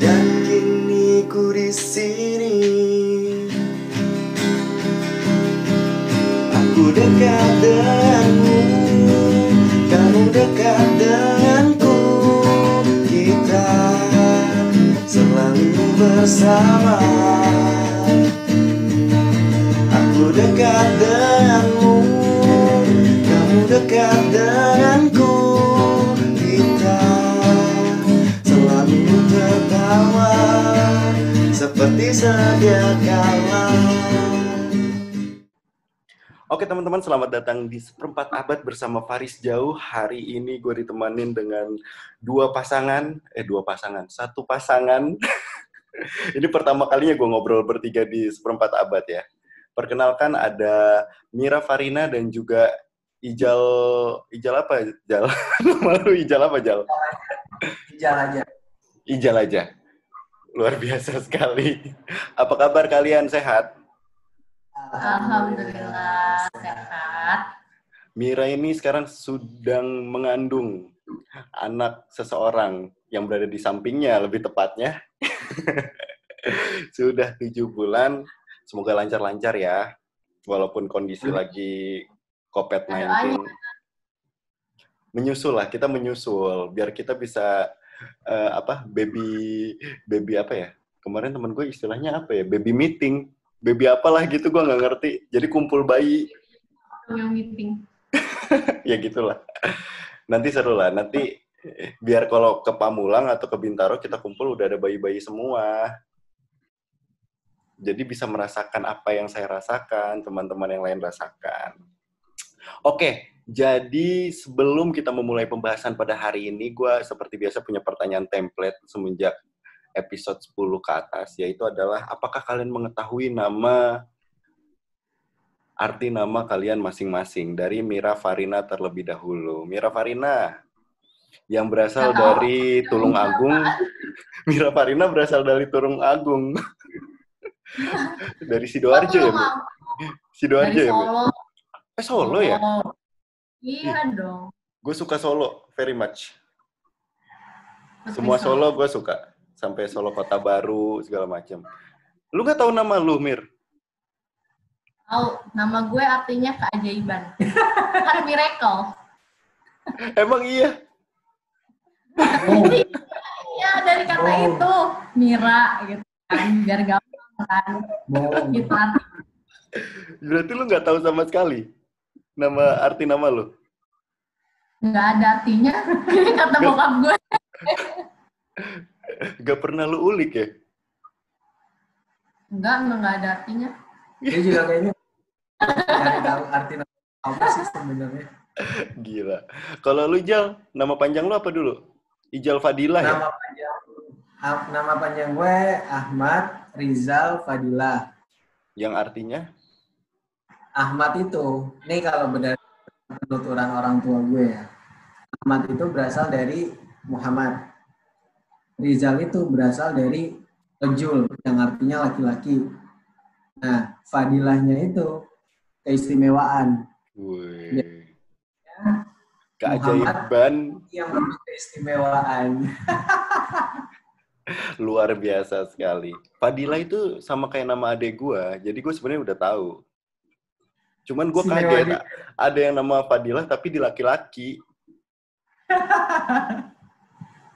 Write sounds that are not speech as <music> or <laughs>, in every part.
dan kini ku di sini. Aku dekat denganmu, kamu dekat denganku. Kita selalu bersama. Aku dekat denganmu, kamu dekat denganku. Seperti sedia kala. Oke teman-teman, selamat datang di seperempat abad bersama Faris Jauh. Hari ini gue ditemanin dengan dua pasangan, eh dua pasangan, satu pasangan. <laughs> ini pertama kalinya gue ngobrol bertiga di seperempat abad ya. Perkenalkan ada Mira Farina dan juga Ijal, Ijal apa? Ijal, <laughs> nama lu Ijal apa Jal? Ijal aja. Ijal aja. Luar biasa sekali. Apa kabar kalian? Sehat? Alhamdulillah sehat. Mira ini sekarang sedang mengandung anak seseorang yang berada di sampingnya lebih tepatnya. <laughs> Sudah tujuh bulan, semoga lancar-lancar ya. Walaupun kondisi lagi COVID-19. Menyusul lah, kita menyusul biar kita bisa eh, apa baby baby apa ya? Kemarin temen gue istilahnya apa ya? Baby meeting, baby apalah gitu gue nggak ngerti. Jadi kumpul bayi meeting. <laughs> ya gitulah. Nanti seru lah. Nanti biar kalau ke Pamulang atau ke Bintaro kita kumpul udah ada bayi-bayi semua. Jadi bisa merasakan apa yang saya rasakan, teman-teman yang lain rasakan. Oke, jadi sebelum kita memulai pembahasan pada hari ini, gue seperti biasa punya pertanyaan template semenjak episode 10 ke atas, yaitu adalah apakah kalian mengetahui nama arti nama kalian masing-masing dari Mira Farina terlebih dahulu. Mira Farina yang berasal dari Tulung Agung. <laughs> Mira Farina berasal dari Tulung Agung. <laughs> dari Sidoarjo ya, Bu? Sidoarjo ya, Bu? Eh, Solo ya? Iya dong. Gue suka Solo, very much. Semua Solo gue suka. Sampai Solo Kota Baru, segala macam. Lu nggak tahu nama lu, Mir? Tahu, nama gue artinya keajaiban. <laughs> kan miracle. Emang iya? Iya, dari kata Oh. itu. Mira gitu kan. Biar gampang kan. Bohong. Gitu arti. Berarti lu nggak tahu sama sekali nama arti nama lu? Nggak ada artinya. <laughs> Kata bokap gue. Gak pernah lu ulik ya? Enggak, enggak, nggak ada artinya. Dia juga kayaknya tahu arti nama apa sih sebenarnya. Gila. Kalau lu Jal, nama panjang lu apa dulu? Ijal Fadilah ya? Nama panjang ah, nama panjang gue Ahmad Rizal Fadilah. Yang artinya? Ahmad itu, nih kalau berdasarkan penuturan orang tua gue ya. Ahmad itu berasal dari Muhammad. Rizal itu berasal dari Rejul, yang artinya laki-laki. Nah, Fadilahnya itu keistimewaan. Wih. Ya. Keajaiban Yang keistimewaan. <laughs> luar biasa sekali. Fadilah itu sama kayak nama adek gua, jadi gue sebenarnya udah tahu. Cuman gue kaget, ada yang nama Fadilah tapi di laki-laki. <laughs>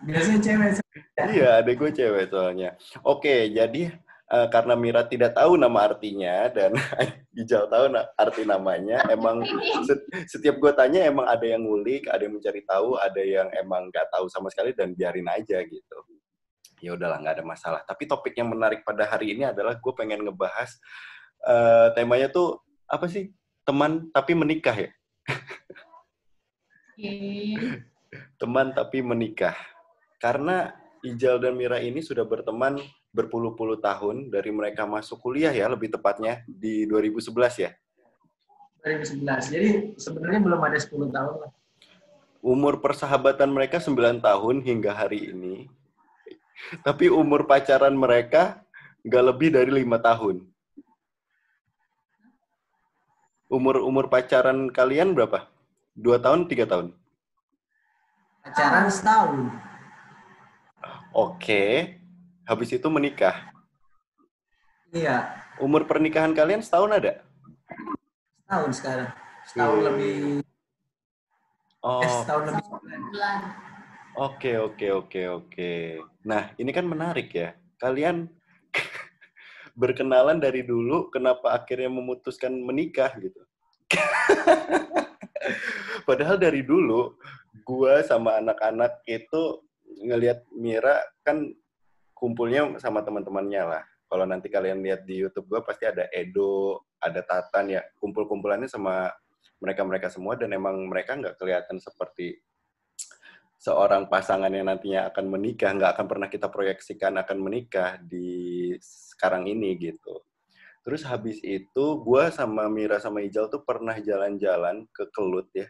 Biasanya cewek. Iya, adek gue cewek soalnya. Oke, jadi eh, karena Mira tidak tahu nama artinya dan <laughs> Ijal tahu na- arti namanya, emang set- setiap gue tanya emang ada yang ngulik, ada yang mencari tahu, ada yang emang nggak tahu sama sekali dan biarin aja gitu. Ya udahlah, nggak ada masalah. Tapi topik yang menarik pada hari ini adalah gue pengen ngebahas eh, temanya tuh apa sih? Teman tapi menikah ya. Oke. Teman tapi menikah. Karena Ijal dan Mira ini sudah berteman berpuluh-puluh tahun dari mereka masuk kuliah ya, lebih tepatnya di 2011 ya. 2011. Jadi sebenarnya belum ada 10 tahun lah. Umur persahabatan mereka 9 tahun hingga hari ini. Tapi umur pacaran mereka nggak lebih dari lima tahun. Umur umur pacaran kalian berapa? Dua tahun, tiga tahun? Pacaran setahun. Oke. habis itu menikah. Iya, Umur pernikahan kalian setahun ada? setahun sekarang. Setahun Hmm. lebih, Oh, eh setahun lebih sebulan. bulan. oke oke oke oke. Nah, ini kan menarik ya. Kalian berkenalan dari dulu, kenapa akhirnya memutuskan menikah gitu? <laughs> Padahal dari dulu, gua sama anak-anak itu ngelihat Mira kan kumpulnya sama teman-temannya lah. Kalau nanti kalian lihat di YouTube gua pasti ada Edo, ada Tatan ya. Kumpul-kumpulannya sama mereka-mereka semua dan emang mereka nggak kelihatan seperti seorang pasangan yang nantinya akan menikah, nggak akan pernah kita proyeksikan akan menikah di sekarang ini gitu. Terus habis itu gue sama Mira sama Ijal tuh pernah jalan-jalan ke Kelut ya.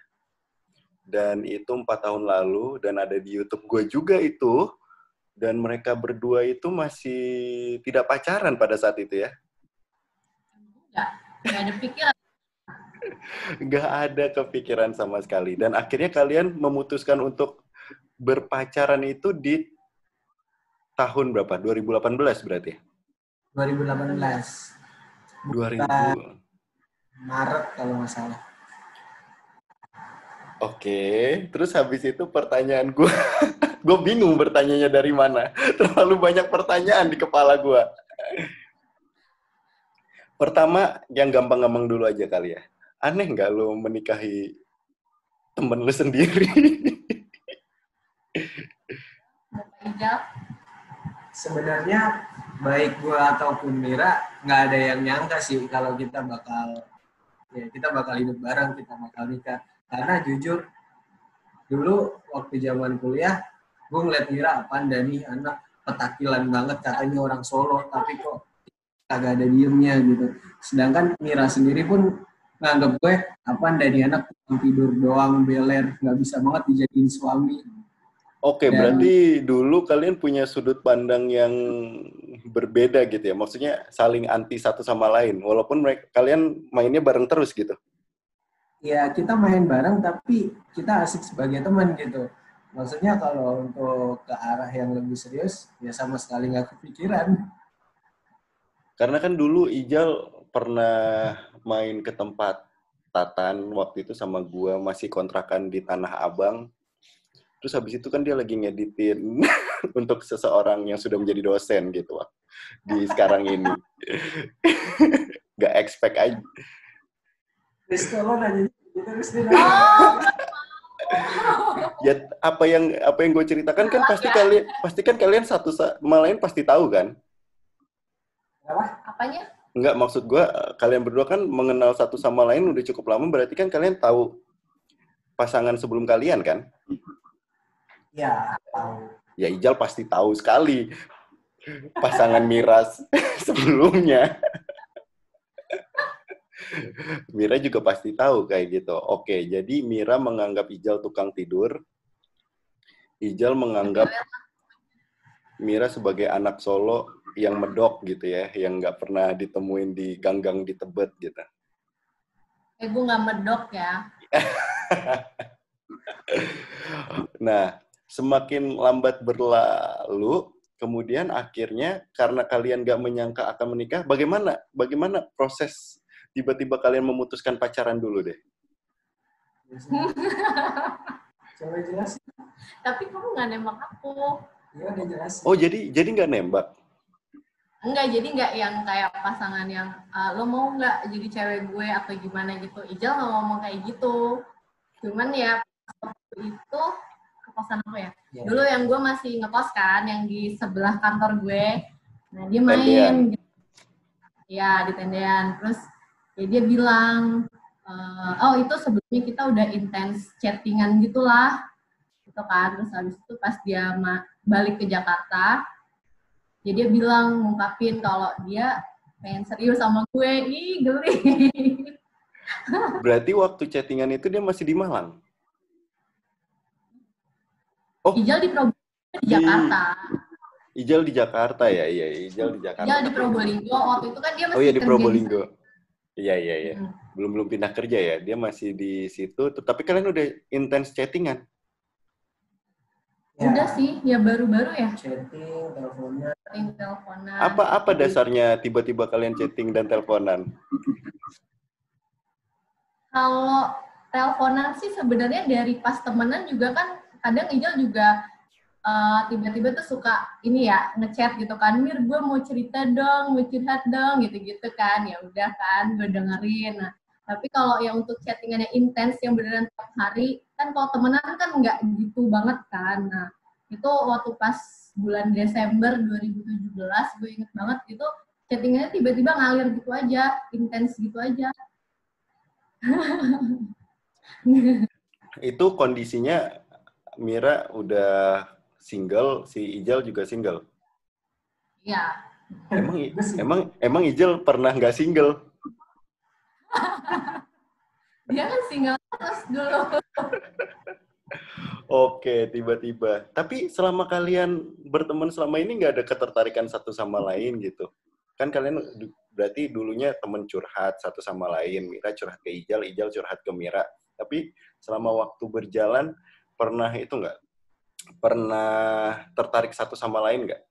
Dan itu empat tahun lalu dan ada di YouTube gue juga itu. Dan mereka berdua itu masih tidak pacaran pada saat itu ya. Enggak, enggak ada pikiran. <laughs> Nggak ada kepikiran sama sekali. Dan akhirnya kalian memutuskan untuk berpacaran itu di tahun berapa? 2018 berarti? 2018 2000. Maret kalau nggak salah. Oke, terus habis itu pertanyaan gue, <laughs> gue bingung bertanyanya dari mana. <laughs> Terlalu banyak pertanyaan di kepala gue. Pertama, yang gampang-gampang dulu aja kali ya. Aneh nggak lo menikahi temen lu sendiri? <laughs> Sebenarnya baik gua ataupun Mira nggak ada yang nyangka sih kalau kita bakal ya kita bakal hidup bareng, kita bakal nikah. Karena jujur dulu waktu zaman kuliah gue ngeliat Mira apaan Dani anak petakilan banget katanya orang Solo tapi kok kagak ada diemnya gitu. Sedangkan Mira sendiri pun nganggap gue apaan Dani anak tidur doang beler nggak bisa banget dijadiin suami. Oke, Dan- berarti dulu kalian punya sudut pandang yang berbeda gitu ya. Maksudnya saling anti satu sama lain. Walaupun mereka, kalian mainnya bareng terus gitu. ya kita main bareng tapi kita asik sebagai teman gitu maksudnya kalau untuk ke arah yang lebih serius ya sama sekali nggak kepikiran Karena kan dulu Ijal pernah main ke tempat Tatan waktu itu sama gua masih kontrakan di Tanah Abang. Terus habis itu kan dia lagi ngeditin <laughs> untuk seseorang yang sudah menjadi dosen gitu Wak, di sekarang ini. <laughs> Gak expect aja. Gitu terus dia Oh, <laughs> Ya apa yang apa yang gue ceritakan kan pasti kalian pasti kan kalian satu sama lain pasti tahu kan? apanya? Enggak, maksud gue kalian berdua kan mengenal satu sama lain udah cukup lama, berarti kan kalian tahu pasangan sebelum kalian kan? Ya tahu Ya Ijal pasti tahu sekali pasangan Miras <laughs> sebelumnya. Mira juga pasti tahu kayak gitu. Oke, jadi Mira menganggap Ijal tukang tidur. Ijal menganggap Mira sebagai anak Solo yang medok gitu ya, yang nggak pernah ditemuin di gang-gang di Tebet gitu. Eh, gue nggak medok ya. <laughs> Nah, semakin lambat berlalu, kemudian akhirnya karena kalian nggak menyangka akan menikah, bagaimana? Bagaimana proses tiba-tiba kalian memutuskan pacaran dulu deh? coba jelasin Tapi kamu nggak nembak aku. ya udah jelasin Oh, jadi jadi nggak nembak? Enggak, jadi nggak yang kayak pasangan yang "Ah, lo mau nggak jadi cewek gue atau gimana gitu. Ijal nggak ngomong kayak gitu. Cuman ya waktu itu kosan aku ya. Ya. Dulu yang gue masih ngekos kan, yang di sebelah kantor gue. Nah dia main. Gitu. Ya di tendean. Terus ya dia bilang, "Eh, oh itu sebelumnya kita udah intens chattingan gitulah. Gitu kan. Terus habis itu pas dia balik ke Jakarta, ya dia bilang ngungkapin kalau dia pengen serius sama gue. Ih, geli. <laughs> Berarti waktu chattingan itu dia masih di Malang? Oh, Ijal di Probolinggo di Jakarta. Ijal di Jakarta ya? Iya, Ijal di Jakarta. Ijal di Probolinggo. Waktu itu kan dia masih Oh iya di Probolinggo. Iya, iya, iya. Hmm. Belum belum pindah kerja ya. Dia masih di situ. Tapi kalian udah intens chattingan. Ya, Udah sih, ya baru-baru ya. Chatting, teleponan. Sering teleponan. Apa apa dasarnya tiba-tiba kalian chatting dan teleponan? Kalau teleponan sih sebenarnya dari pas temenan juga kan kadang Ijal juga eh, tiba-tiba tuh suka ini ya ngechat gitu kan Mir gue mau cerita dong mau curhat dong gitu-gitu kan. Ya udah kan gue dengerin. Nah tapi kalau yang untuk chattingan yang intens yang beneran tiap hari kan kalau temenan kan nggak gitu banget kan. Nah itu waktu pas bulan Desember 2017 gue inget banget itu chattingannya tiba-tiba ngalir gitu aja intens gitu aja. <laughs> Itu kondisinya Mira udah single, si Ijal juga single. ya Emang emang emang Ijal pernah nggak single? <laughs> dia kan single terus dulu <laughs> Oke, tiba-tiba. Tapi selama kalian berteman selama ini nggak ada ketertarikan satu sama lain gitu. Kan kalian berarti dulunya temen curhat satu sama lain. Mira curhat ke Ijal, Ijal curhat ke Mira. Tapi selama waktu berjalan pernah itu nggak? Pernah tertarik satu sama lain nggak?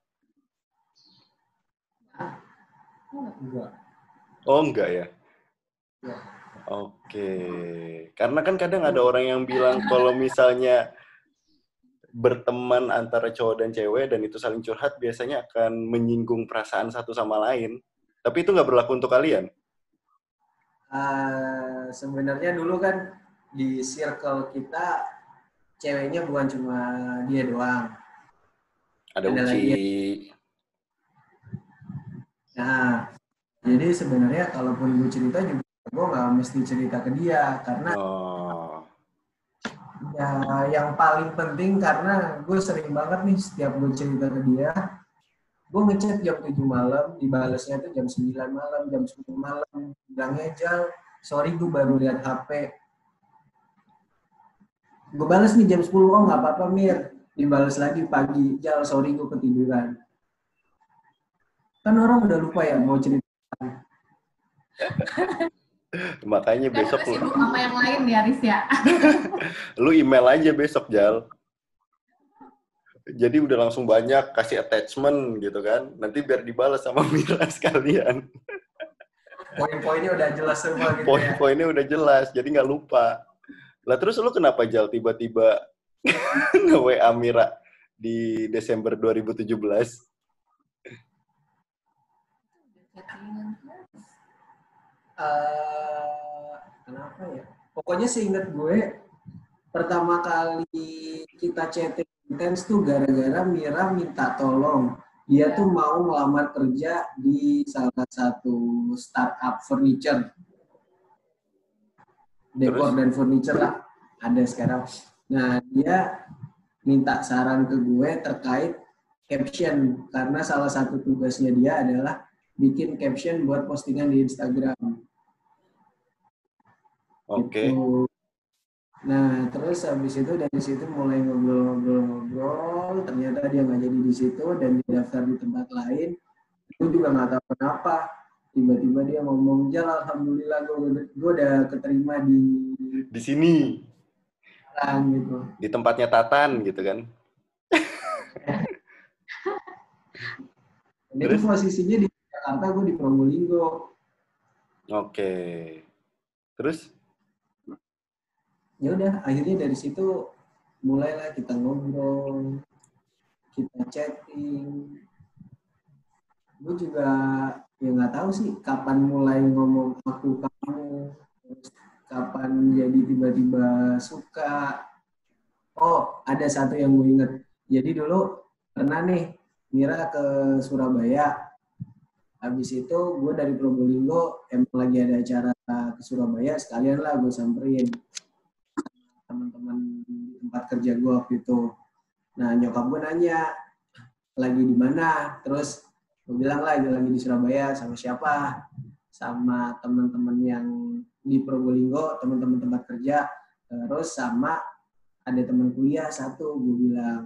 Enggak. Oh enggak ya? Enggak. Oke. Karena kan kadang ada orang yang bilang kalau misalnya berteman antara cowok dan cewek dan itu saling curhat biasanya akan menyinggung perasaan satu sama lain. Tapi itu nggak berlaku untuk kalian. Ah, sebenarnya dulu kan di circle kita ceweknya bukan cuma dia doang. Ada Ada Uci. Nah, jadi sebenarnya kalaupun gue cerita juga gue nggak mesti cerita ke dia karena Oh. ya yang paling penting karena gue sering banget nih setiap gue cerita ke dia gue ngechat jam 7 malam dibalasnya tuh jam 9 malam jam 10 malam bilangnya jal sorry gue baru lihat HP gue balas nih jam 10 oh nggak apa-apa Mir dibalas lagi pagi jal sorry gue ketiduran kan orang udah lupa ya mau cerita <laughs> Makanya kan besok lu, sibuk sama yang lain ya Riz ya <laughs> lu email aja besok Jal. Jadi udah langsung banyak kasih attachment gitu kan. Nanti biar dibalas sama <laughs> Mira sekalian. poin-poinnya udah jelas semua gitu ya Poin-poinnya udah jelas, jadi nggak lupa. Lah terus lu kenapa Jal tiba-tiba <laughs> nge-WA Mira di Desember 2017? Chattingan terus. eh kenapa ya? Pokoknya seingat gue pertama kali kita chatting intens tuh gara-gara Mira minta tolong. Dia tuh mau ngelamar kerja di salah satu startup furniture. Dekor dan furniture lah ada sekarang. Nah, dia minta saran ke gue terkait caption karena salah satu tugasnya dia adalah bikin caption buat postingan di Instagram. Oke. Gitu. Nah, terus habis itu dari situ mulai ngobrol-ngobrol-ngobrol, ternyata dia nggak jadi di situ dan dia daftar di tempat lain. Gue juga nggak tahu kenapa. Tiba-tiba dia ngomong, Jal, Alhamdulillah gue, gue udah keterima di Di sini, orang gitu. di tempatnya Tatan gitu kan. <laughs> Dan itu posisinya di Jakarta, gue di Probolinggo. Oke. Terus Ya udah, akhirnya dari situ mulailah kita ngobrol, kita chatting. Gue juga ya nggak tahu sih kapan mulai ngomong aku kamu, terus kapan jadi tiba-tiba suka. Oh, ada satu yang gue inget. Jadi dulu pernah nih Mira ke Surabaya. Habis itu gue dari Probolinggo emang lagi ada acara ke Surabaya, sekalian lah gue samperin teman-teman di tempat kerja gue waktu itu. Nah nyokap gue nanya lagi di mana, terus gue bilang lagi lagi di Surabaya sama siapa, sama teman-teman yang di Probolinggo, teman-teman tempat kerja, terus sama ada teman kuliah satu, gue bilang,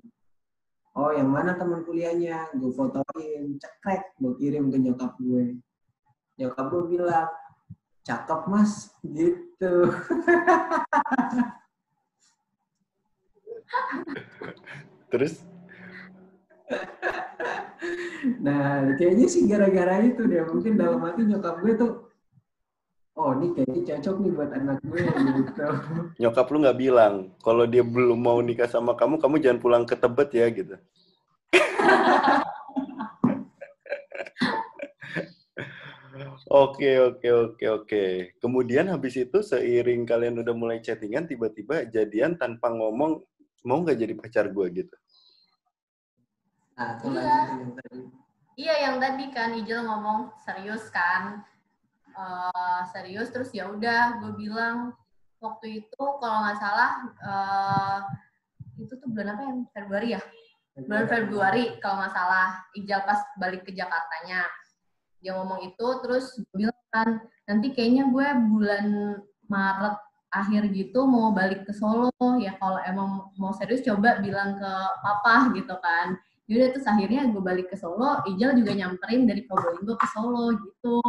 oh yang mana teman kuliahnya, gue fotoin, cekrek, gue kirim ke nyokap gue. Nyokap gue bilang, cakep mas, gitu. Terus Nah, kayaknya sih gara-gara itu deh. Mungkin dalam hati nyokap gue tuh, oh ini kayaknya cocok nih buat anak gue gitu. <laughs> nyokap lu nggak bilang kalau dia belum mau nikah sama kamu, kamu jangan pulang ke Tebet ya gitu. <laughs> Oke, oke, oke, oke. Kemudian habis itu seiring kalian udah mulai chattingan, tiba-tiba jadian tanpa ngomong, mau nggak jadi pacar gue gitu. Nah, itu Iya. yang tadi. Iya yang tadi kan Ijel ngomong serius kan, Eh, serius terus ya udah gue bilang waktu itu kalau nggak salah eh, itu tuh bulan apa yang Februari ya? Bulan Februari kalau nggak salah Ijal pas balik ke Jakartanya dia ngomong itu terus gue bilang kan nanti kayaknya gue bulan Maret akhir gitu mau balik ke Solo ya kalau emang mau serius coba bilang ke papa gitu kan Yaudah terus akhirnya gue balik ke Solo, Ijal juga nyamperin dari Probolinggo ke Solo gitu.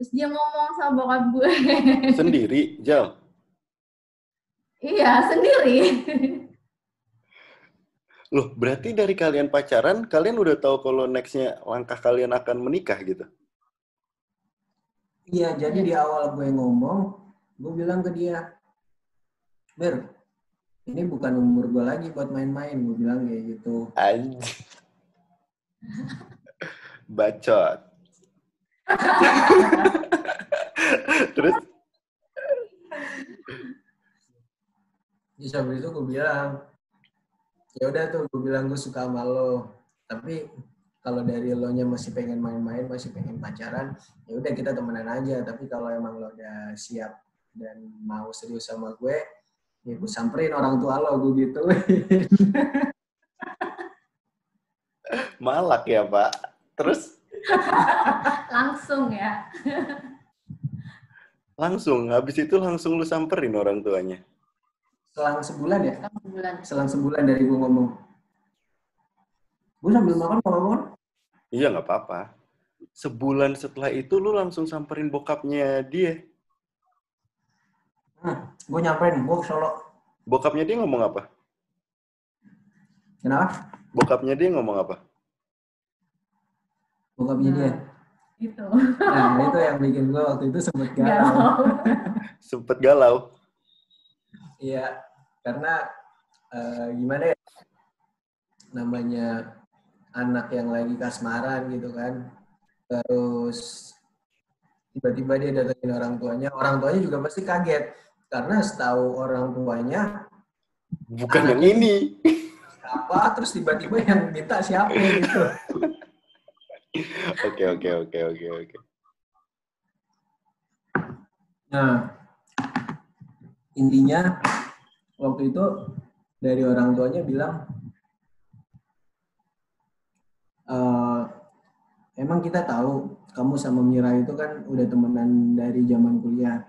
Terus dia ngomong sama bokap gue. <laughs> Sendiri, Jal. iya, sendiri. Loh, berarti dari kalian pacaran, kalian udah tahu kalau next-nya langkah kalian akan menikah gitu? Iya, jadi di awal gue ngomong, gue bilang ke dia, Ber, ini bukan umur gue lagi buat main-main, gue bilang kayak gitu. Anj. Bacot. <laughs> Terus, Terus habis itu gue bilang, ya udah tuh gue bilang gue suka sama lo, tapi kalau dari lo nya masih pengen main-main, masih pengen pacaran, ya udah kita temenan aja. Tapi kalau emang lo udah siap dan mau serius sama gue, ya gue samperin orang tua lo, gue gitu. <laughs> malak ya, Pak. Terus, <laughs> Langsung ya. langsung, habis itu langsung lu samperin orang tuanya. Selang sebulan ya, Sekarang sebulan. selang sebulan dari gue ngomong. Gue sambil makan mau ngomong, Iya, nggak apa-apa. Sebulan setelah itu lu langsung samperin bokapnya dia. hmm, gue nyamperin, gue Solo. Bokapnya dia ngomong apa? Kenapa? Bokapnya dia ngomong apa? Bokapnya dia. Gitu. Nah, itu yang bikin gue waktu itu sempet galau. Galau. <laughs> Sempet galau. Iya, karena eh, gimana ya? Namanya anak yang lagi kasmaran gitu kan. Terus tiba-tiba dia datengin orang tuanya. Orang tuanya juga pasti kaget. Karena setahu orang tuanya Bukan yang ini. <laughs> apa, terus tiba-tiba yang minta siapa gitu. Oke, oke, oke, oke, oke. Nah, intinya waktu itu dari orang tuanya bilang, "Eh, emang kita tahu kamu sama Mira itu kan udah temenan dari zaman kuliah.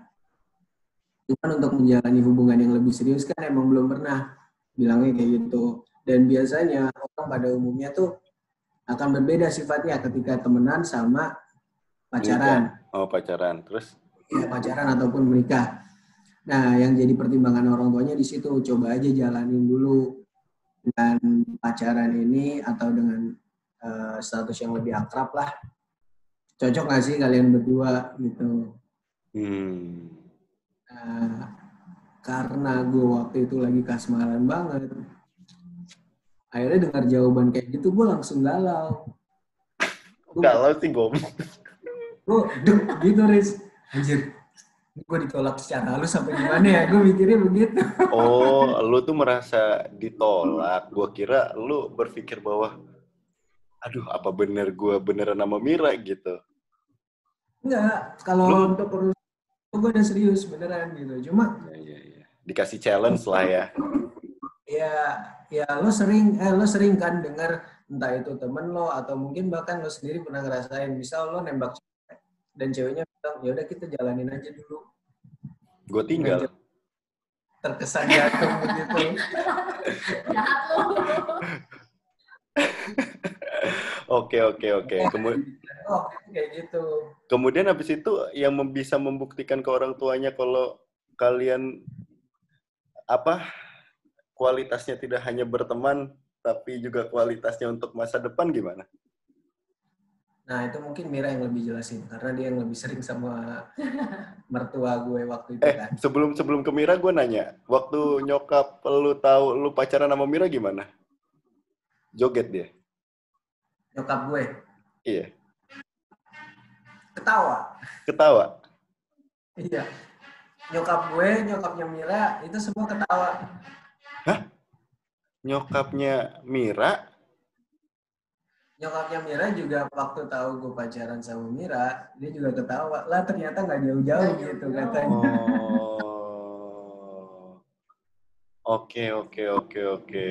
Cuman untuk menjalani hubungan yang lebih serius kan emang belum pernah bilangnya kayak gitu. Dan biasanya orang pada umumnya tuh akan berbeda sifatnya ketika temenan sama pacaran Oh, pacaran. Terus, ya pacaran ataupun menikah. Nah, yang jadi pertimbangan orang tuanya di situ coba aja jalanin dulu dengan pacaran ini atau dengan eh, status yang lebih akrab lah. Cocok nggak sih kalian berdua gitu? hmm. Nah, karena gue waktu itu lagi kasmaran banget, akhirnya dengar jawaban kayak gitu gue langsung galau. Gue Galau sih, gue duk gitu Riz anjir gue ditolak secara halus sampai gimana ya gue mikirnya begitu Oh, <laughs> lu tuh merasa ditolak. Gua kira lu berpikir bahwa, aduh, apa bener gua beneran sama Mira gitu. enggak kalau untuk urusan gue udah serius beneran gitu cuma Ya, ya, ya. Dikasih challenge lah ya. <laughs> ya ya lo sering eh lo sering kan dengar entah itu temen lo atau mungkin bahkan lo sendiri pernah ngerasain misal lo nembak cewek dan ceweknya bilang ya udah kita jalanin aja dulu Gue tinggal. terkesan jatuh begitu <laughs> Jahat. Oke, oke, oke. Kemu- oh kayak gitu kemudian habis itu yang mem- bisa membuktikan ke orang tuanya kalau kalian apa kualitasnya tidak hanya berteman tapi juga kualitasnya untuk masa depan gimana? Nah, itu mungkin Mira yang lebih jelasin karena dia yang lebih sering sama <laughs> mertua gue waktu itu Eh, kan. sebelum sebelum ke Mira gue nanya, waktu nyokap lu tahu lu pacaran sama Mira gimana? Joget dia. Nyokap gue Iya. ketawa. Ketawa. Iya. Nyokap gue, nyokapnya Mira itu semua ketawa. Nyokapnya Mira, Nyokapnya Mira juga waktu tahu gue pacaran sama Mira, dia juga ketawa. Lah ternyata nggak jauh-jauh gitu katanya. Oh. Oke, oke, oke, oke.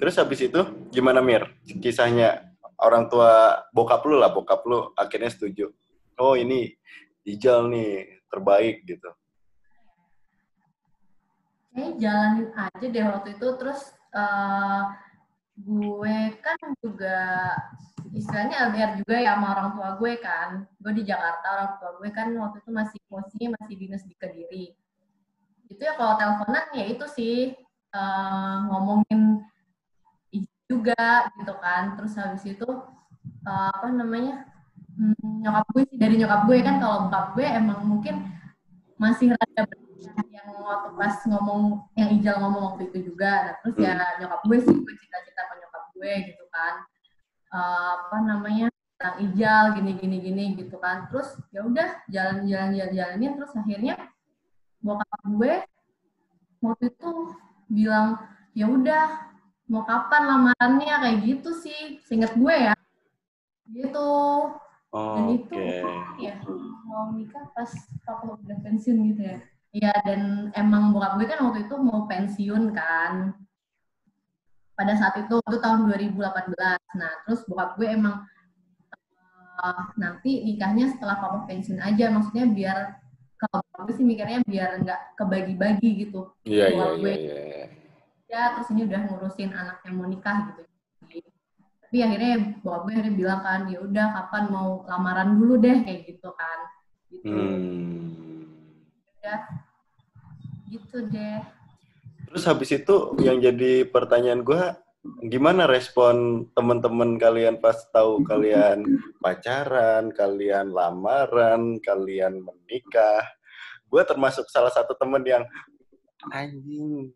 Terus habis itu gimana Mir? Kisahnya orang tua bokap lu lah, bokap lu akhirnya setuju. Oh, ini Ijal nih terbaik gitu. Kayaknya jalanin aja deh waktu itu. Terus eh, gue kan juga istilahnya LDR juga ya sama orang tua gue kan. Gue di Jakarta orang tua gue kan waktu itu masih posisinya masih dinas di Kediri. Itu ya kalau teleponan ya itu sih eh, ngomongin juga gitu kan. Terus habis itu eh, apa namanya hmm, nyokap gue sih dari nyokap gue kan. Kalau bokap gue emang mungkin masih rada yang waktu pas ngomong yang Ijal ngomong waktu itu juga. Nah, terus ya nyokap gue sih gue cita-cita ke nyokap gue gitu kan. Eh, apa namanya tentang Ijal gini gini gini gitu kan. Terus ya udah jalan jalan jalan jalanin. Terus akhirnya bokap gue waktu itu bilang ya udah mau kapan lamarannya? Kayak gitu sih seinget gue ya. Gitu. Dan itu Oke. ya mau nikah pas papa udah pensiun gitu ya Iya dan emang bokap gue kan waktu itu mau pensiun kan. Pada saat itu itu tahun 2018 nah terus bokap gue emang eh, nanti nikahnya setelah papa pensiun aja. Maksudnya biar kalau bokap gue sih mikirnya biar nggak kebagi-bagi gitu. Iya, iya, iya, gue iya. ya terus ini udah ngurusin anak yang mau nikah gitu. Tapi akhirnya bokap gue akhirnya bilang kan ya udah kapan mau lamaran dulu deh kayak gitu kan. Gitu. Hmm. Udah gitu deh Terus habis itu yang jadi pertanyaan gue, gimana respon teman-teman kalian pas tahu kalian pacaran, kalian lamaran, kalian menikah? Gue termasuk salah satu temen yang anjing.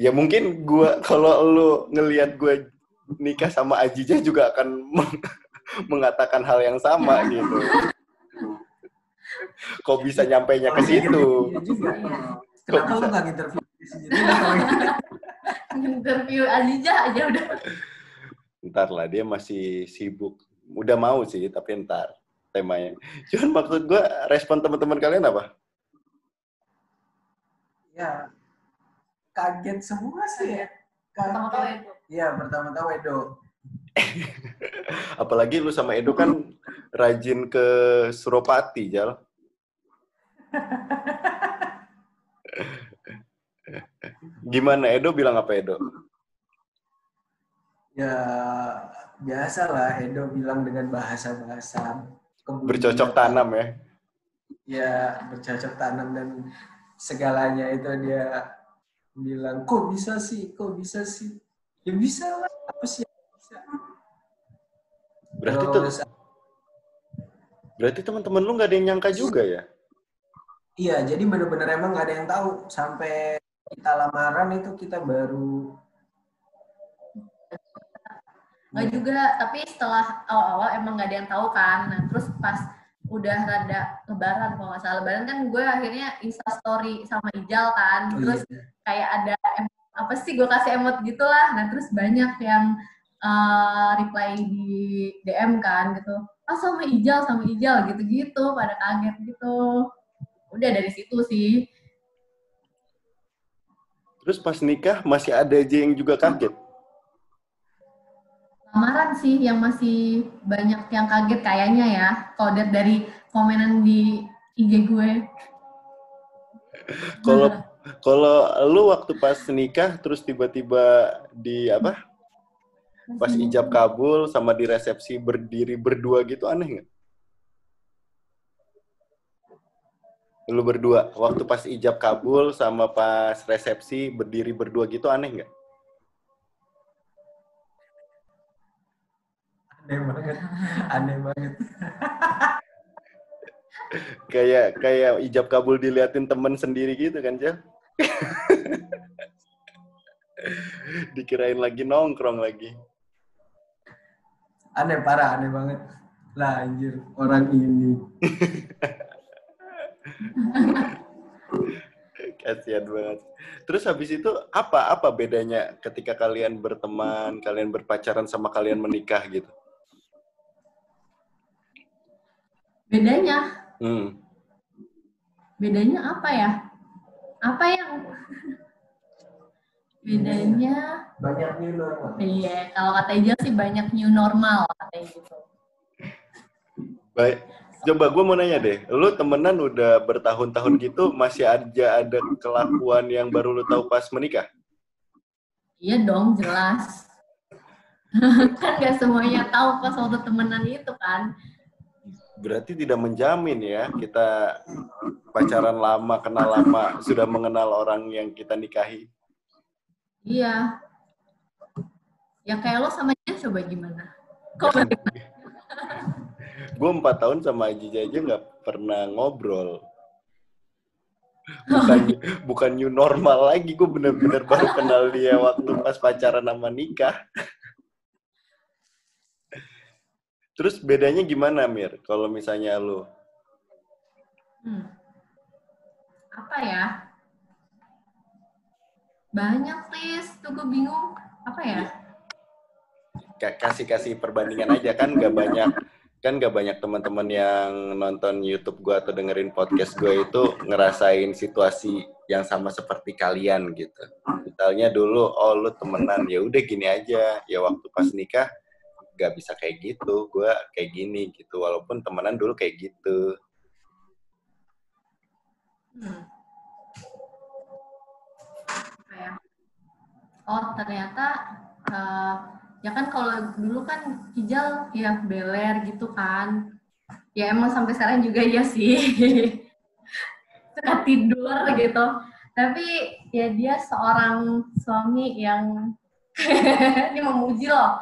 Ya mungkin gue <laughs> kalau lu ngelihat gue nikah sama Ajijah juga akan meng- <laughs> mengatakan hal yang sama <laughs> gitu. Kok bisa nyampainya ke situ? Iya. Kok Kenapa lu bisa? nggak interview sendiri interview Azija aja udah Ntar lah, dia masih sibuk. Udah mau sih, tapi ntar temanya. Cuman maksud gue, respon teman-teman kalian apa? Ya, kaget semua sih ya. Kaget. itu Iya, pertama-tama Edo. Apalagi lu sama Edo kan rajin ke Suropati, Jal. <laughs> Gimana Edo bilang apa Edo? Ya, biasa lah Edo bilang dengan bahasa-bahasa Bercocok tanam ya. Ya, bercocok tanam dan segalanya itu dia bilang, kok bisa sih, kok bisa sih? Ya bisa lah, apa sih bisa? Berarti tuh, berarti teman-teman lu nggak ada yang nyangka juga ya? Iya, jadi bener-bener emang nggak ada yang tahu. Sampai kita lamaran itu kita baru nggak juga tapi setelah awal-awal emang nggak ada yang tahu kan. Nah terus pas udah rada lebaran kalau nggak salah. Lebaran kan gue akhirnya insta story sama Ijal kan. Oh, terus iya. kayak ada apa sih gue kasih emot gitulah. Nah terus banyak yang eh, reply di DM kan gitu. Ah sama Ijal sama Ijal gitu-gitu. Pada kaget gitu udah dari situ sih Terus pas nikah masih ada aja yang juga kaget. lamaran sih yang masih banyak yang kaget kayaknya ya kalau dari komenan di IG gue Kalau kalau lu waktu pas nikah terus tiba-tiba di apa? Pas ijab kabul sama di resepsi berdiri berdua gitu aneh nggak? lu berdua waktu pas ijab kabul sama pas resepsi berdiri berdua gitu aneh nggak? Aneh banget, aneh banget. <laughs> kayak kayak ijab kabul diliatin temen sendiri gitu kan Cel? <laughs> Dikirain lagi nongkrong lagi. Aneh parah, aneh banget. Lah anjir, orang ini. <laughs> <laughs> kasihan banget terus habis itu apa apa bedanya ketika kalian berteman kalian berpacaran sama kalian menikah gitu Bedanya, hmm. bedanya apa ya? Apa yang <laughs> bedanya? Banyak new normal. Iya, kalau kata Ijal sih banyak new normal katanya gitu. baik coba gue mau nanya deh lu temenan udah bertahun-tahun gitu masih aja ada kelakuan yang baru lu tahu pas menikah Iya dong, jelas. <laughs> kan gak semuanya tahu pas waktu temenan itu kan. berarti tidak menjamin ya kita pacaran lama kenal lama sudah mengenal orang yang kita nikahi Iya. Ya kayak lo sama dia coba gimana? Kok gue empat tahun sama Aji aja nggak pernah ngobrol <laughs> bukan bukan new normal lagi gue bener-bener baru kenal dia waktu pas pacaran sama nikah terus bedanya gimana Mir kalau misalnya lu Hmm. Apa ya? Banyak, Lis. Tuh gue bingung. Apa ya? Ka- kasih-kasih perbandingan aja kan nggak banyak kan nggak banyak teman-teman yang nonton YouTube gue atau dengerin podcast gue itu ngerasain situasi yang sama seperti kalian gitu. Misalnya dulu, oh lu temenan, ya udah gini aja. Ya waktu pas nikah nggak bisa kayak gitu, gue kayak gini gitu. Walaupun temenan dulu kayak gitu. Hmm. Oh, ternyata eh, ya kan kalau dulu kan Kijal ya beler gitu kan. Ya emang sampai sekarang juga ya sih. <laughs> Suka tidur gitu. Tapi ya dia seorang suami yang <laughs> ini memuji loh.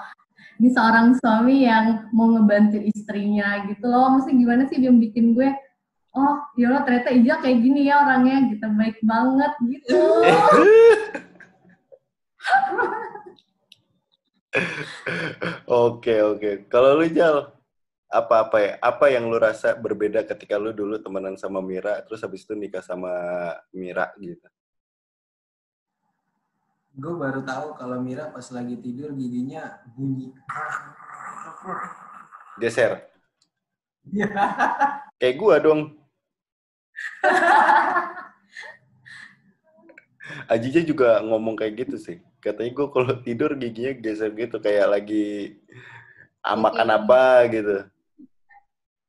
Ini seorang suami yang mau ngebantu istrinya gitu loh. Maksudnya gimana sih dia bikin gue oh ya Allah ternyata Ijal kayak gini ya orangnya gitu baik banget gitu <laughs> Oke oke. Kalau lu Jal, apa apa ya? Apa yang lu rasa berbeda ketika lu dulu temenan sama Mira, terus habis itu nikah sama Mira gitu? Gue baru tahu kalau Mira pas lagi tidur giginya bunyi. Geser. Iya. Kayak gua dong. <laughs> Ajija juga ngomong kayak gitu sih. Katanya gua kalau tidur giginya geser gitu kayak lagi ah, makan apa gitu.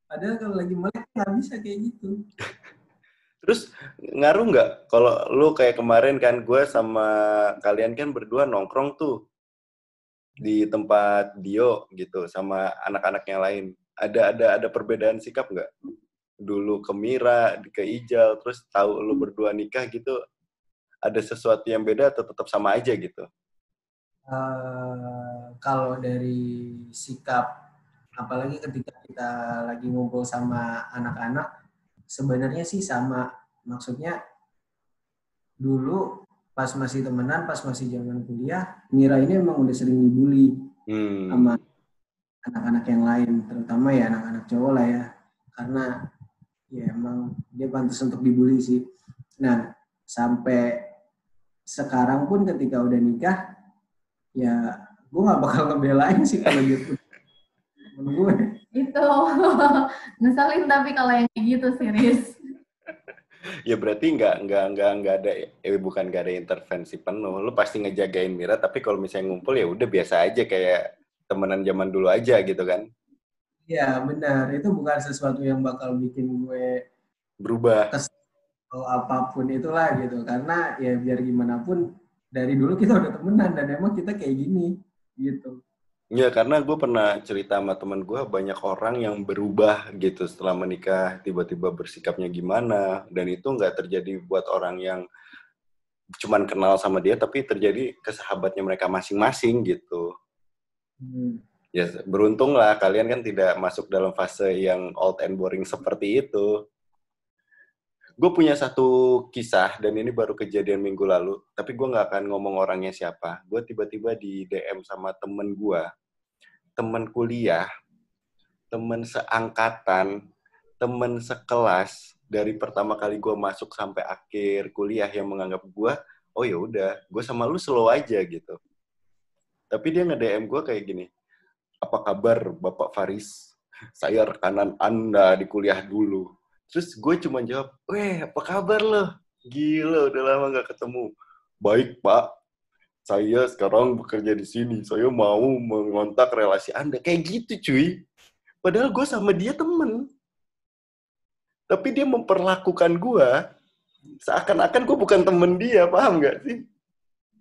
Padahal kalau lagi melek nggak bisa kayak gitu. <laughs> Terus ngaruh nggak kalau lu kayak kemarin kan gue sama kalian kan berdua nongkrong tuh di tempat Dio gitu sama anak-anak yang lain. Ada ada ada perbedaan sikap nggak? Dulu ke Mira, ke Ijal, terus tahu lu berdua nikah gitu, ada sesuatu yang beda atau tetap sama aja gitu? Eh, kalau dari sikap, apalagi ketika kita lagi ngumpul sama anak-anak, sebenarnya sih sama. Maksudnya dulu pas masih temenan, pas masih zaman kuliah, Mira ini emang udah sering dibully Hmm. sama anak-anak yang lain, terutama ya anak-anak cowok lah ya, karena ya emang dia pantas untuk dibully sih. Nah, sampai sekarang pun ketika udah nikah, ya gue nggak bakal ngebelain sih kalau gitu. Gue. <laughs> itu ngeselin tapi kalau yang kayak gitu serius Ya berarti nggak nggak nggak nggak ada eh bukan nggak ada intervensi penuh. Lu pasti ngejagain Mira, tapi kalau misalnya ngumpul ya udah biasa aja kayak temenan zaman dulu aja gitu kan. Ya benar, itu bukan sesuatu yang bakal bikin gue Berubah. Atau apa pun itulah gitu. Karena ya biar gimana pun dari dulu kita udah temenan dan emang kita kayak gini gitu. Ya karena gue pernah cerita sama teman gue banyak orang yang berubah gitu setelah menikah tiba-tiba bersikapnya gimana dan itu nggak terjadi buat orang yang cuman kenal sama dia tapi terjadi ke sahabatnya mereka masing-masing gitu. Hmm. Ya, beruntung lah kalian kan tidak masuk dalam fase yang old and boring seperti itu. Gue punya satu kisah, dan ini baru kejadian minggu lalu, tapi gue nggak akan ngomong orangnya siapa. Gue tiba-tiba di DM sama temen gue, temen kuliah, temen seangkatan, temen sekelas, dari pertama kali gue masuk sampai akhir kuliah yang menganggap gue, oh ya udah, gue sama lu slow aja gitu. Tapi dia nge-DM gue kayak gini, apa kabar Bapak Faris? Saya rekanan Anda di kuliah dulu. Terus gue cuma jawab, weh apa kabar lo? Gila udah lama gak ketemu. Baik Pak, saya sekarang bekerja di sini. Saya mau mengontak relasi Anda. Kayak gitu cuy. Padahal gue sama dia temen. Tapi dia memperlakukan gue seakan-akan gue bukan temen dia, paham gak sih?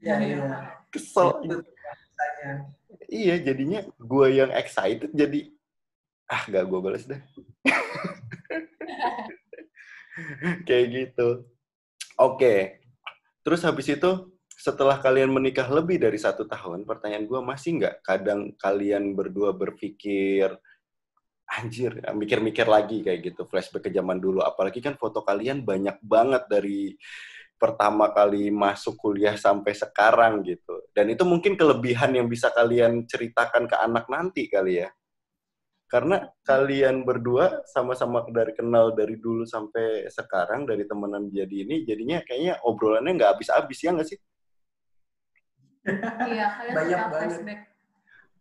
Iya, iya. Kesel. Itu rasanya. Iya, jadinya gue yang excited jadi ah gak gue balas deh. <laughs> <laughs> Kayak gitu. Oke. Terus habis itu setelah kalian menikah lebih dari satu tahun, pertanyaan gue masih nggak kadang kalian berdua berpikir anjir, mikir-mikir lagi kayak gitu, flashback ke zaman dulu. Apalagi kan foto kalian banyak banget dari pertama kali masuk kuliah sampai sekarang gitu. Dan itu mungkin kelebihan yang bisa kalian ceritakan ke anak nanti kali ya. Karena kalian berdua sama-sama dari kenal dari dulu sampai sekarang, dari temenan jadi ini, jadinya kayaknya obrolannya nggak habis-habis, ya nggak sih? Iya, kalian <laughs> Banyak banget. flashback.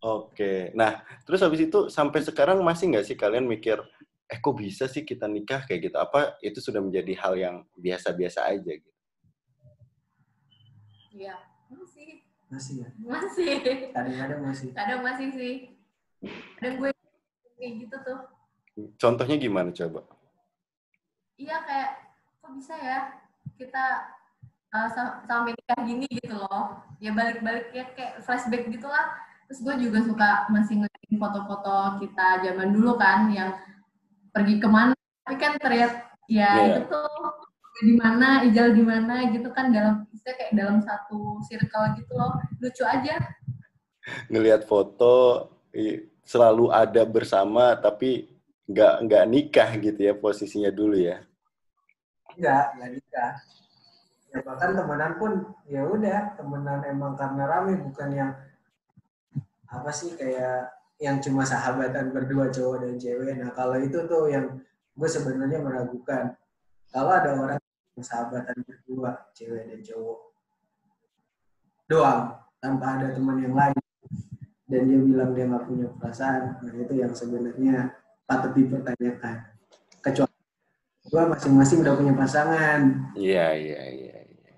Oke. Nah, terus habis itu sampai sekarang masih nggak sih kalian mikir, eh kok bisa sih kita nikah kayak gitu? Apa itu sudah menjadi hal yang biasa-biasa aja gitu? Iya, masih. Masih ya. Masih. Kadang-kadang masih. Kadang masih sih. Kadang gue kayak gitu tuh. Contohnya gimana coba? Iya kayak, kok bisa ya kita uh, sa- sampai nikah gini gitu loh. Ya balik-balik ya kayak flashback gitu lah. Terus gue juga suka masih ngeliatin foto-foto kita zaman dulu kan yang pergi ke mana. Tapi kan terlihat ya Iya. itu tuh di mana, Ijal di mana gitu kan dalam istilah kayak dalam satu circle gitu loh. Lucu aja. Ngelihat foto i- selalu ada bersama tapi nggak nggak nikah gitu ya posisinya dulu ya. Enggak, enggak nikah. Ya bahkan temenan pun ya udah temenan emang karena rame bukan yang apa sih kayak yang cuma sahabatan berdua cowok dan cewek. Nah kalau itu tuh yang gue sebenarnya meragukan. Kalau ada orang yang sahabatan berdua cewek dan cowok doang tanpa ada teman yang lain dan dia bilang dia nggak punya perasaan, nah itu yang sebenarnya patut dipertanyakan. Kecuali gua masing-masing udah punya pasangan. Iya iya iya. iya.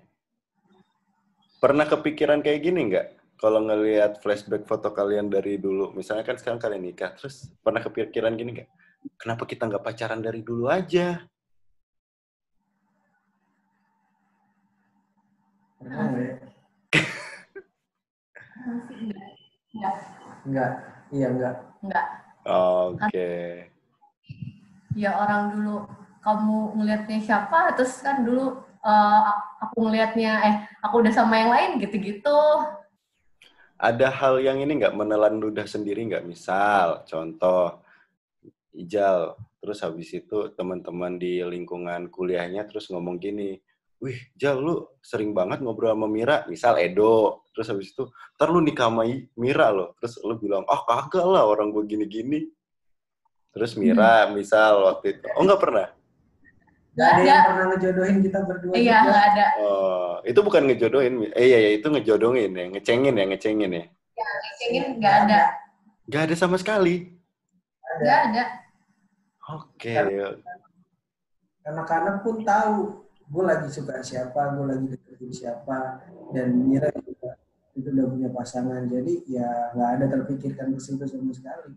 Pernah kepikiran kayak gini nggak? Kalau ngelihat flashback foto kalian dari dulu, misalnya kan sekarang kalian nikah, terus pernah kepikiran gini nggak? Kenapa kita nggak pacaran dari dulu aja? Pernah ya? Masih enggak. Enggak. Enggak, iya enggak. Enggak. Oke. ya orang dulu kamu ngelihatnya siapa terus kan dulu eh, aku ngelihatnya eh aku udah sama yang lain gitu-gitu Ada hal yang ini nggak menelan ludah sendiri nggak? Misal, contoh, Ijal, terus habis itu teman-teman di lingkungan kuliahnya terus ngomong gini, wih Jal lu sering banget ngobrol sama Mira, misal Edo, terus habis itu, ntar lu nikah sama Mira loh, terus lu bilang, ah kagak lah orang gue gini-gini. Terus Mira, misal waktu itu, oh nggak pernah? Gak ada yang pernah ngejodohin kita berdua iya juga. nggak ada Oh, itu bukan ngejodohin, eh iya, iya itu ngejodohin ya, ngecengin ya, ngecengin ya. cengin nggak ada Gak ada sama sekali. nggak ada Oke, Anak-anak pun tahu gue lagi suka siapa, gue lagi deketin siapa, dan Mira juga itu udah punya pasangan. Jadi ya nggak ada terpikirkan ke situ sama sekali.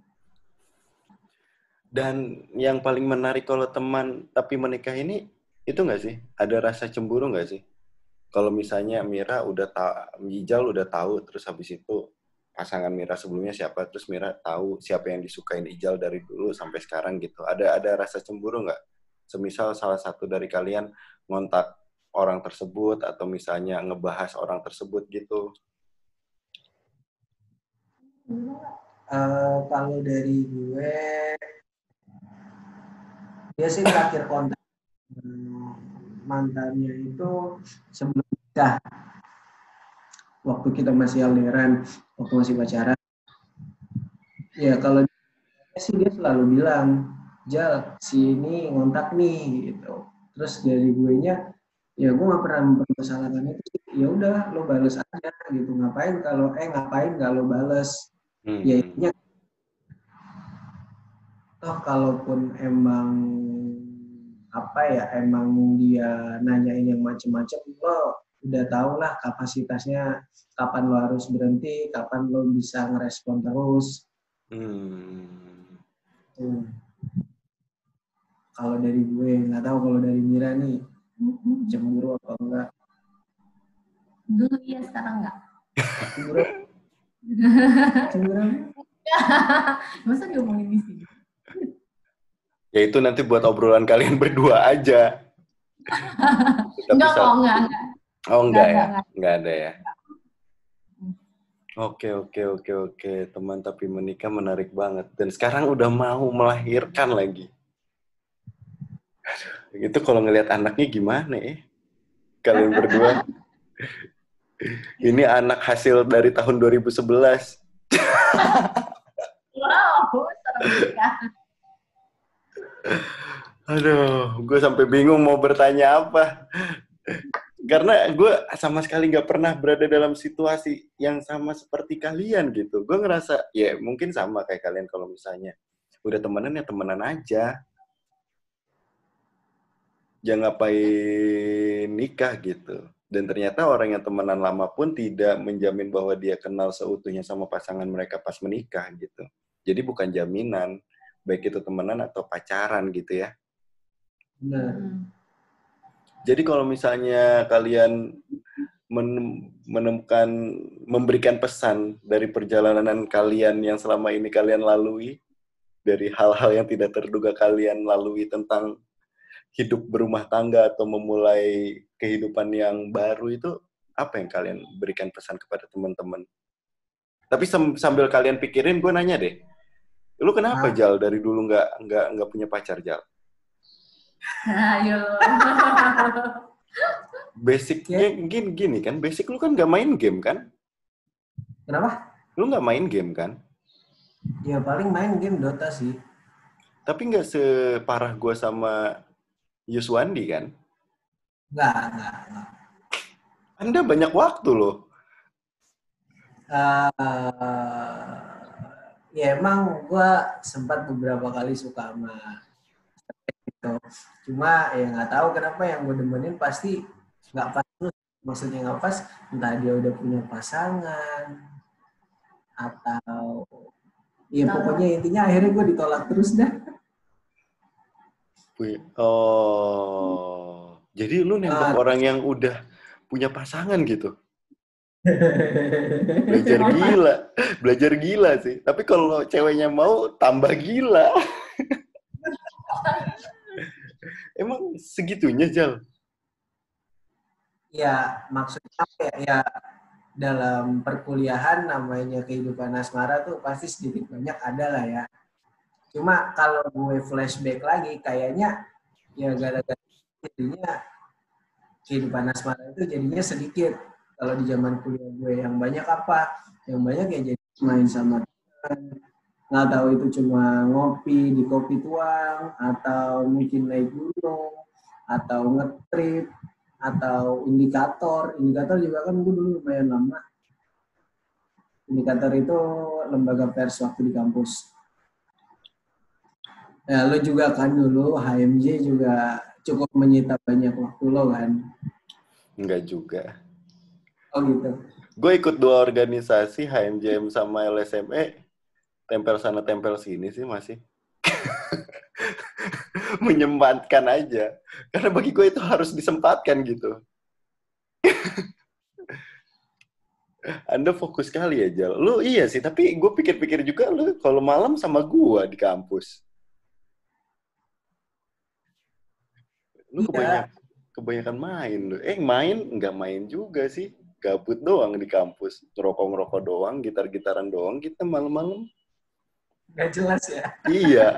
Dan yang paling menarik kalau teman tapi menikah ini itu nggak sih? Ada rasa cemburu nggak sih? Kalau misalnya Mira udah tahu, Mijal udah tahu, terus habis itu pasangan Mira sebelumnya siapa, terus Mira tahu siapa yang disukain Ijal dari dulu sampai sekarang gitu. Ada ada rasa cemburu nggak? Semisal salah satu dari kalian ngontak orang tersebut atau misalnya ngebahas orang tersebut gitu. Eh, kalau dari gue, dia sih terakhir kontak hmm, mantannya itu sebelum nikah. Waktu kita masih LDRan, waktu masih pacaran. Ya kalau dia sih dia selalu bilang, Jal, si ini ngontak nih gitu. Terus dari gue nya, ya gue gak pernah mempermasalahkan itu. Ya udah, lo bales aja gitu. Ngapain kalau eh ngapain kalau bales? Hmm. ya intinya toh kalaupun emang apa ya emang dia nanyain yang macem-macem lo udah tau lah kapasitasnya kapan lo harus berhenti kapan lo bisa ngerespon terus Hmm. Kalau dari gue nggak tahu kalau dari Mira nih cemburu apa enggak Dulu iya, sekarang enggak. cemburu <laughs> cemburu <laughs> Masa diomongin di sini? Ya itu nanti buat obrolan kalian <laughs> berdua aja. Enggak kok, enggak, enggak. Oh enggak ya? enggak. Enggak ada ya? Oke, oke, oke, oke. Teman tapi menikah menarik banget. Dan sekarang udah mau melahirkan lagi. Aduh, itu kalau ngelihat anaknya gimana ya? Kalian berdua. Ini anak hasil dari tahun 2011. Wow. Aduh, gue sampai bingung mau bertanya apa. Karena gue sama sekali nggak pernah berada dalam situasi yang sama seperti kalian gitu. Gue ngerasa, ya mungkin sama kayak kalian kalau misalnya udah temenan ya temenan aja. Jangan ngapain nikah gitu. Dan ternyata orang yang temenan lama pun tidak menjamin bahwa dia kenal seutuhnya sama pasangan mereka pas menikah gitu. Jadi bukan jaminan, baik itu temenan atau pacaran gitu ya. benar Hmm. Jadi kalau misalnya kalian men- menemukan memberikan pesan dari perjalanan kalian yang selama ini kalian lalui dari hal-hal yang tidak terduga kalian lalui tentang hidup berumah tangga atau memulai kehidupan yang baru itu apa yang kalian berikan pesan kepada teman-teman? Tapi sam- sambil kalian pikirin, gue nanya deh, lu kenapa Ah. Jal dari dulu nggak nggak nggak punya pacar Jal? <laughs> Ayo. <laughs> Basicnya gini, gini kan, basic lu kan nggak main game kan? kenapa Lu nggak main game kan? ya paling main game Dota sih Tapi nggak separah gue sama Yuswandi kan? nggak nggak nggak Anda banyak waktu loh. Eh, ya emang gue sempat beberapa kali suka sama itu. Cuma ya nggak tahu kenapa yang gue demenin pasti nggak pas terus. Maksudnya nggak pas entah dia udah punya pasangan atau ya pokoknya intinya akhirnya gue ditolak terus dah Wih, Oh, jadi lu nembak Ah. orang yang udah punya pasangan gitu? <laughs> Belajar gila, belajar gila sih. Tapi kalau ceweknya mau, tambah gila. <laughs> Emang segitunya, Jal? ya maksudnya ya, ya dalam perkuliahan namanya kehidupan asmara tuh pasti sedikit banyak ada lah ya. Cuma kalau gue flashback lagi kayaknya ya gara-gara jadinya kehidupan asmara itu jadinya sedikit. Kalau di zaman kuliah gue yang banyak apa? Yang banyak ya jadi main sama teman. Nggak tahu itu cuma ngopi di kopi tuang atau mungkin naik gunung atau ngetrip atau indikator. Indikator juga kan gue dulu lumayan lama. Indikator itu lembaga pers waktu di kampus. Ya, lo juga kan dulu HMJ juga cukup menyita banyak waktu lo kan. Enggak juga. Oh gitu. Gue ikut dua organisasi, HMJM sama LSME. Tempel sana, tempel sini sih masih. <laughs> Menyempatkan aja. Karena bagi gue itu harus disempatkan gitu. <laughs> Anda fokus sekali ya, Jal. Lu iya sih, tapi gue pikir-pikir juga lu kalau malam sama gua di kampus. Lu Iya. kebanyakan, kebanyakan main lu. Eh, main nggak main juga sih. Gabut doang di kampus. Ngerokok-ngerokok doang, gitar-gitaran doang kita malam-malam. Gak jelas ya. iya.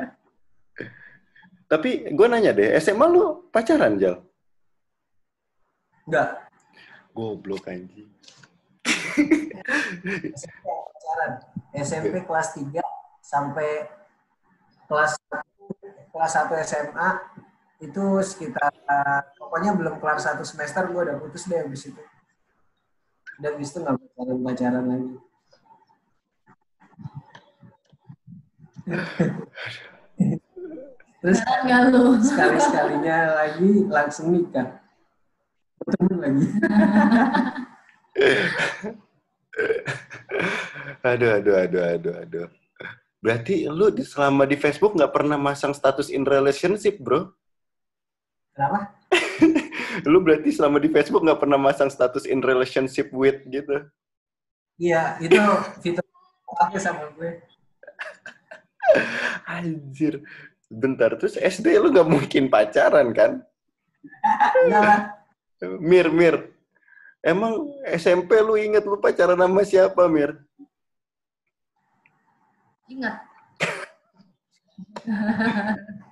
<laughs> Tapi gue nanya deh, SMA lu pacaran, Jal? Enggak. Goblok anjing. SMP pacaran. SMP kelas 3 sampai kelas kelas 1 SMA itu sekitar pokoknya belum kelar satu semester gue udah putus deh habis itu. Dan habis itu nggak pacaran pacaran lagi. Terus sekali sekalinya lagi langsung nikah. Ketemu lagi. <laughs> Aduh, aduh, aduh, aduh, aduh. Berarti lu di- selama di Facebook nggak pernah masang status in relationship, bro? Kenapa? <laughs> Lu berarti selama di Facebook nggak pernah masang status in relationship with gitu? Iya, itu fitur pakai sama gue. <laughs> Anjir. Bentar, terus SD lu nggak mungkin pacaran kan? Enggak lah. Mir, Mir. Emang SMP lu inget lu pacaran sama siapa, Mir? Ingat. <laughs>